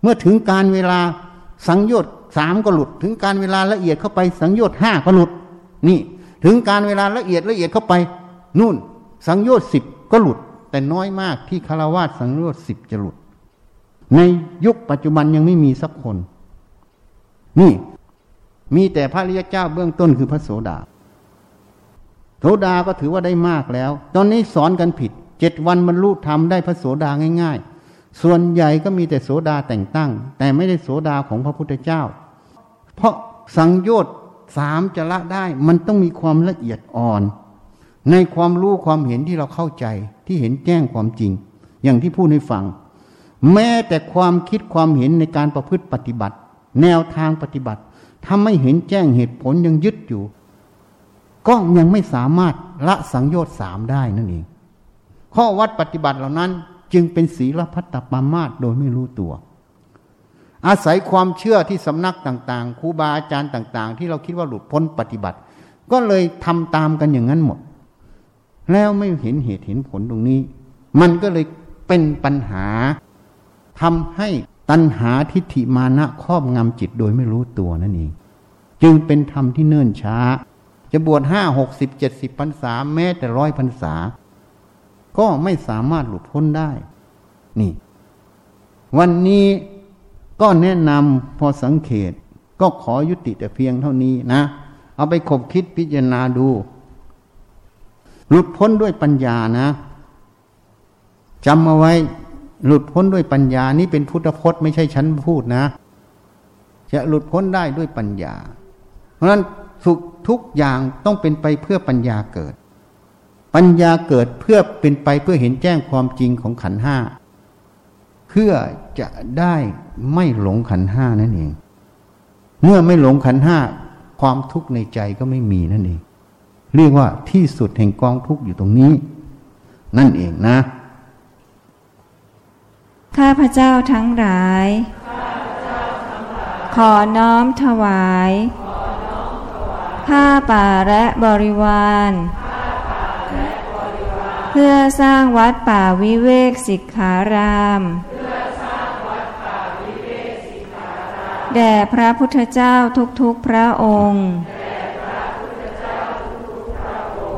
เมื่อถึงการเวลาสังโยชน์สามก็หลุด ถึงการเวลาละเอียดเข้าไปสังโยชน์ห้าก็หลุด นี่ ถึงการเวลาละเอียดละเอียดเข้าไป นู่น สังโยชน์สิบก็หลุด แต่น้อยมากที่คารวาสสังโยชน์สิบจะหลุด ในยุคปัจจุบันยังไม่มีสักคน นี่ มีแต่พระริยเจ้าเบื้องต้นคือพระโสดา โสดาก็ถือว่าได้มากแล้ว ตอนนี้สอนกันผิดเจ็ดวันบรรลุธรรมได้พระโสดาง่าย ๆ ส่วนใหญ่ก็มีแต่โสดาแต่งตั้ง แต่ไม่ได้โสดาของพระพุทธเจ้า เพราะสังโยชน์สามจะละได้มันต้องมีความละเอียดอ่อน ในความรู้ความเห็นที่เราเข้าใจที่เห็นแจ้งความจริง อย่างที่พูดให้ฟัง แม้แต่ความคิดความเห็นในการประพฤติปฏิบัติ แนวทางปฏิบัติถ้าไม่เห็นแจ้งเหตุผลยังยึดอยู่ ก็ยังไม่สามารถละสังโยชน์สามได้นั่นเอง ข้อวัดปฏิบัติเหล่านั้นจึงเป็นศีลพัตตปามาตโดยไม่รู้ตัว อาศัยความเชื่อที่สำนักต่างๆครูบาอาจารย์ต่างๆ ที่เราคิดว่าหลุดพ้นปฏิบัติ ก็เลยทำตามกันอย่างนั้นหมด แล้วไม่เห็นเหตุเห็นผลตรงนี้ มันก็เลยเป็นปัญหาทำให้ตัณหาทิฏฐิมานะครอบงำจิตโดยไม่รู้ตัวนั่นเอง จึงเป็นธรรมที่เนิ่นช้า จะบวชห้าหกสิบเจ็ดสิบพรรษาแม้แต่ร้อยพรรษา ก็ไม่สามารถหลุดพ้นได้ นี่ วันนี้ก็แนะนำพอสังเกตก็ขอยุติแต่เพียงเท่านี้นะ เอาไปคบคิดพิจารณาดู หลุดพ้นด้วยปัญญานะจำเอาไว้ หลุดพ้นด้วยปัญญา นี่เป็นพุทธพจน์ไม่ใช่ฉันพูดนะ จะหลุดพ้นได้ด้วยปัญญา เพราะฉะนั้น ทุกทุกอย่างต้องเป็นไปเพื่อปัญญาเกิด ปัญญาเกิดเพื่อเป็นไปเพื่อเห็นแจ้งความจริงของขันห้าเพื่อจะได้ไม่หลงขันห้านั่นเอง เมื่อไม่หลงขันห้าความทุกข์ในใจก็ไม่มีนั่นเอง เรียกว่าที่สุดแห่งกองทุกข์อยู่ตรงนี้ นั่นเองนะข้าพระเจ้าทั้งหลาย ขอน้อมถวาย ผ้าป่าและบริวาร เพื่อสร้างวัดป่าวิเวกสิกขารามแด่พระพุทธเจ้าทุกๆพระองค์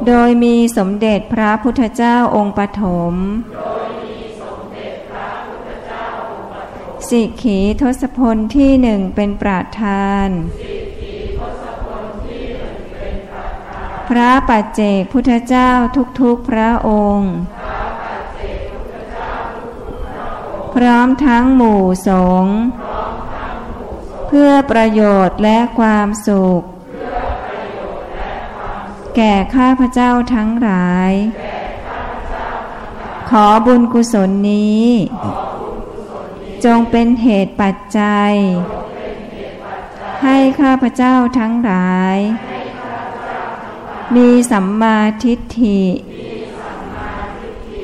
โดยมีสมเด็จพระพุทธเจ้าองค์ปฐมสิกขีทศพลที่หนึ่งเป็นประธาน พระปัจเจกพุทธเจ้าทุกๆพระองค์ พร้อมทั้งหมู่สงฆ์เพื่อประโยชน์และความสุข แก่ข้าพเจ้าทั้งหลาย ขอบุญกุศลนี้ จงเป็นเหตุปัจจัย ให้ข้าพเจ้าทั้งหลาย มีสัมมาทิฏฐิ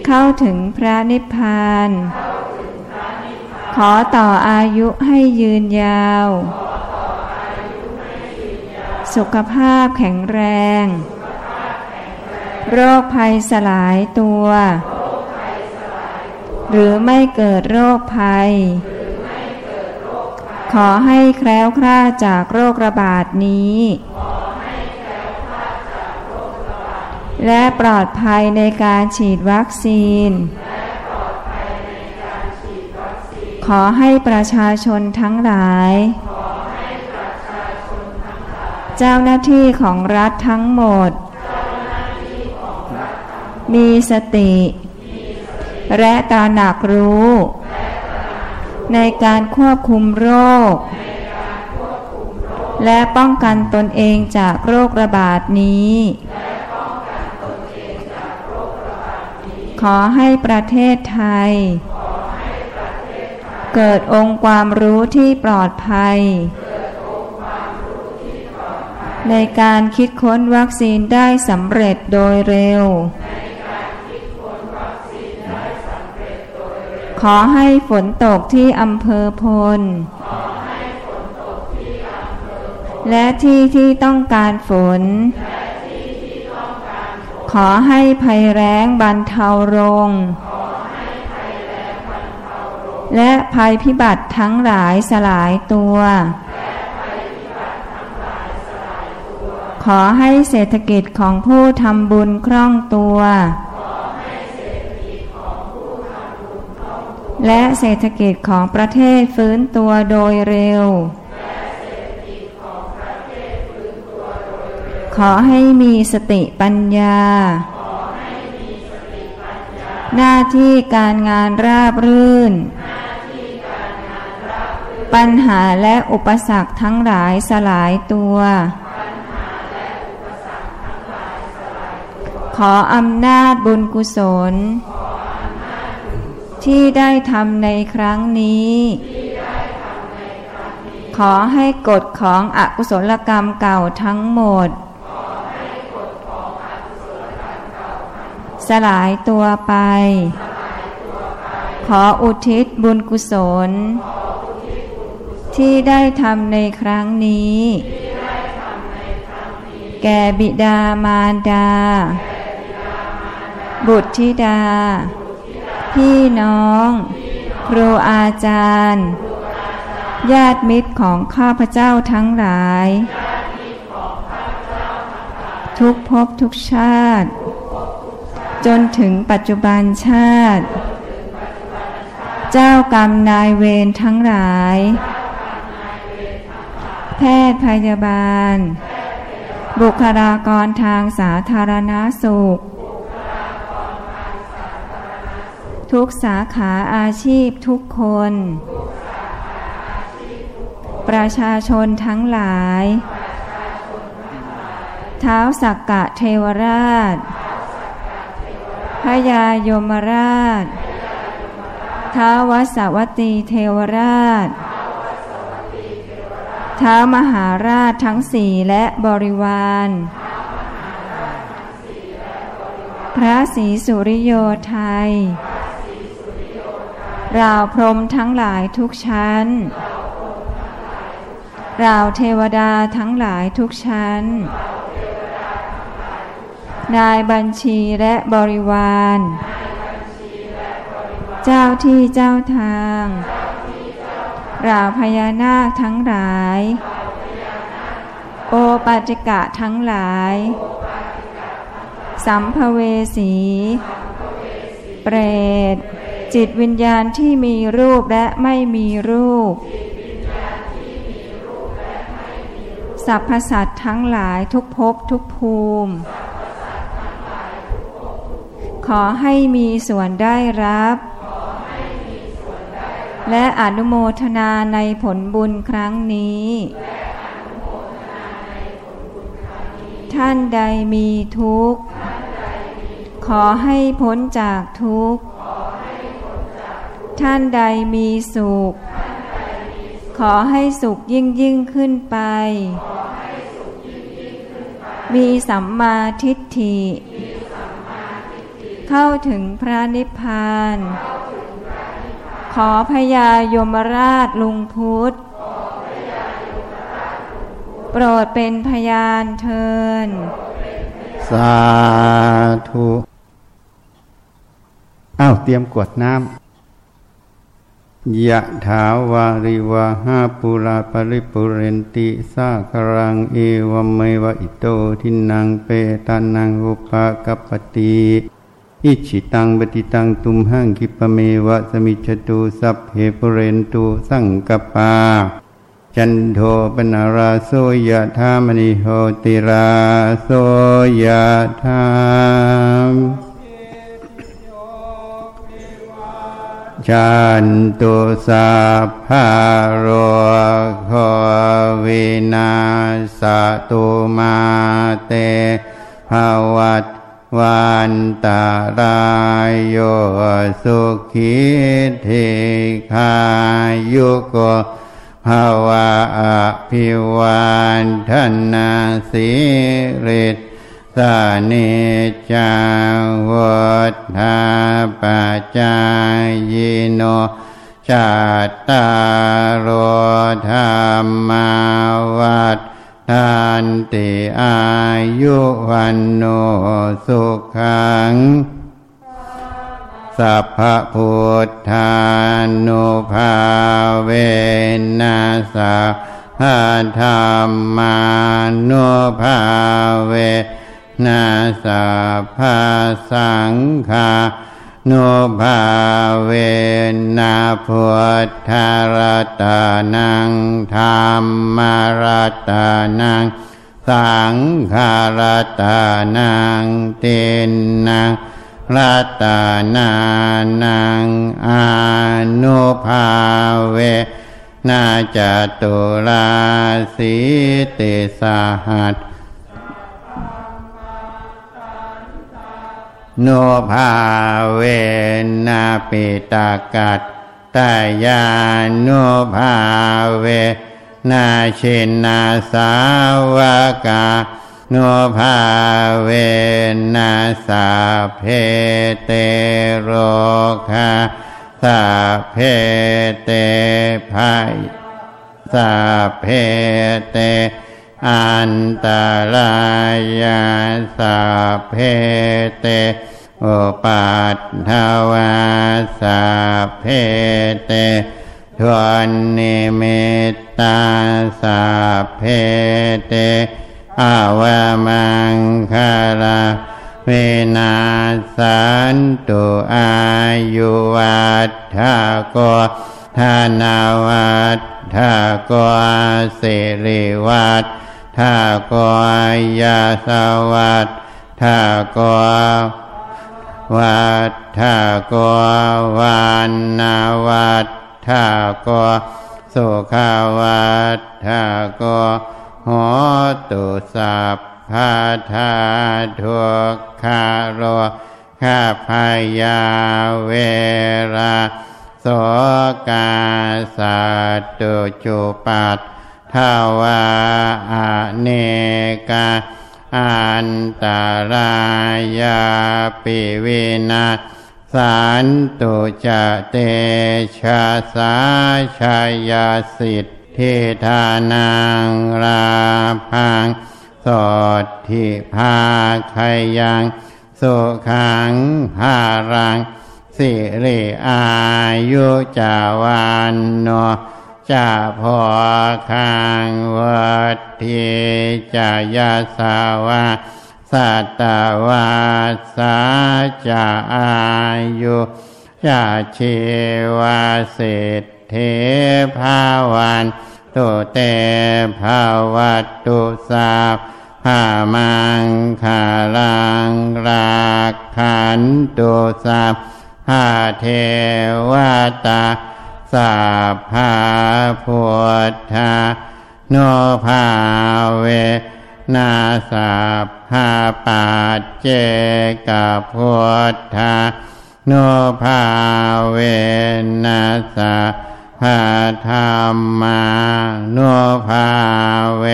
เข้าถึงพระนิพพาน ขอต่ออายุให้ยืนยาว สุขภาพแข็งแรง โรคภัยสลายตัว หรือไม่เกิดโรคภัย ขอให้แคล้วคลาดจากโรคระบาดนี้ และปลอดภัยในการฉีดวัคซีน ขอให้ประชาชนทั้งหลาย เจ้าหน้าที่ของรัฐทั้งหมด มีสติ และตาหนักรู้ ในการควบคุมโรค และป้องกันตนเองจากโรคระบาดนี้ อให้ประเทศไทย เกิดองค์ความรู้ที่ปลอดภัย ในการคิดค้นวัคซีนได้สำเร็จโดยเร็ว ขอให้ฝนตกที่อำเภอพล และที่ที่ต้องการฝน ขอให้ภัยแร้งบรรเทาลง และภัยพิบัติทั้งหลายสลายตัว ขอให้เศรษฐกิจของผู้ทำบุญคล่องตัว และเศรษฐกิจของประเทศฟื้นตัวโดยเร็ว ขอให้มีสติปัญญา หน้าที่การงานราบรื่น ปัญหาและอุปสรรคทั้งหลายสลายตัว ขออำนาจบุญกุศล ที่ได้ทำในครั้งนี้ขอให้กฎของอกุศลกรรมเก่าทั้งหมด สลายตัวไป ขออุทิศบุญกุศล ที่ได้ทำในครั้งนี้ แก่บิดามารดา บุตรธิดา พี่น้อง ครูอาจารย์ ญาติมิตรของข้าพเจ้าทั้งหลายทุกภพทุกชาติ จนถึงปัจจุบันชาติ เจ้ากรรมนายเวรทั้งหลาย แพทย์พยาบาล บุคลากรทางสาธารณาสุข ทุกสาขาอาชีพทุกคน ประชาชนทั้งหลาย เท้าสักกะเทวราช พยายมราช ท้าวสวัตีเทวราช ท้ามหาราชทั้งสี่และบริวาร พระศรีสุริโยไทย ราวพรมทั้งหลายทุกชั้น ราวเทวดาทั้งหลายทุกชั้นน นายบัญชีและบริวาร เจ้าที่เจ้าทางราพญานาคทั้งหลาย โอปัจกะทั้งหลาย สัมภเวสี เปรต จิตวิญญาณที่มีรูปและไม่มีรูปสรรพสัตว์ทั้งหลายทุกภพทุกภูมิ ขอให้มีส่วนได้รับ และอนุโมทนาในผลบุญครั้งนี้ ท่านใดมีทุกข์ ขอให้พ้นจากทุกข์ ท่านใดมีสุข ขอให้สุขยิ่งยิ่งขึ้นไป มีสัมมาทิฏฐิ เข้าถึงพระนิพพาน ขอพญายมราชลุงพุทธ โปรดเป็นพยานเทิน สาธุอ้าวเตรียมกวดน้ำยะถาวาริวาหาปุราปริปุเรนติสากรังเอวเมวะอิโตทินังเปตานังอุปกปปติ อิชิตังปฏิตังตุมหังคิปเมวะสมิจตุสัพเพปเรนตุสังกปา จันโทปนาราโสยะธามณิโหติราโสยะธามจันตุสัพพะโรโควินาสตุมาเตภวัต วันตารายโยสุขิเทคายุโกภาวะอภิวันทนาสิริสานิจังวัฏฐาปัจจายโนจัตตารโอธรรมาวัฏ ทานติอายุวันโนสุขัง สัพพพุทธานุภาเวนัสสะธรรมานุภาเวนาสัพพะสังฆา นุภาเวนาพุทธารตานังธรรมารตานัง สังฆารตานังเตนนังรัตานานังอนุภาเวนาจตุราสีติสหัส โนภาเวนาปิตากัตตายาโนภาเวนาชินนาสาวกาโนภาเวนาสาเพเตโรคาสาเพเตภายสาเพเต อันตรายาสาเพเตโอปัตถวาสาเพเตทวนนิมิตตาสาเพเตอาวามังคาราเวนาสันตุอายุวัฏฐโกธนาวัฏฐโกสิริวัฏ ฐโกยาสวัฏฐโกวัฏฐโกวานนาวัฏฐโกสุขาวัฏฐโกโหตุสัพพาธาทุกขาโรข้าพยาเวราโสกาสตุจุปัต ทาวาอเนกาอันตารายาปิวินาสันตุจเตชะสาชายาสิทธิทานังราพังสดทิภาคยังสุขังภารังสิริอายุจาวันโน จาพอคังวัดทีจายาสาวาสัตวาสาจาอายุจาชีวาสิทธิภาวันตุเตภาวัตตุสาภามังคาลังราขันตุสาภาเทวตา สาภาพุทธาโนภาเวนาสาภาปัจเจกพุทธาโนภาเวนัสาภาธรรมาโนภาเว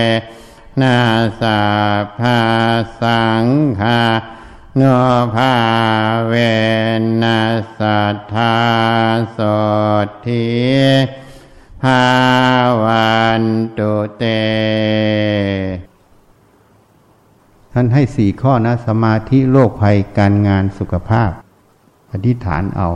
นาสาภาสังฆา โนภาเวนัสัทธาสดทีภาวันตุเต ท่านให้สี่ข้อนะ สมาธิโรคภัยการงานสุขภาพ อธิษฐานเอา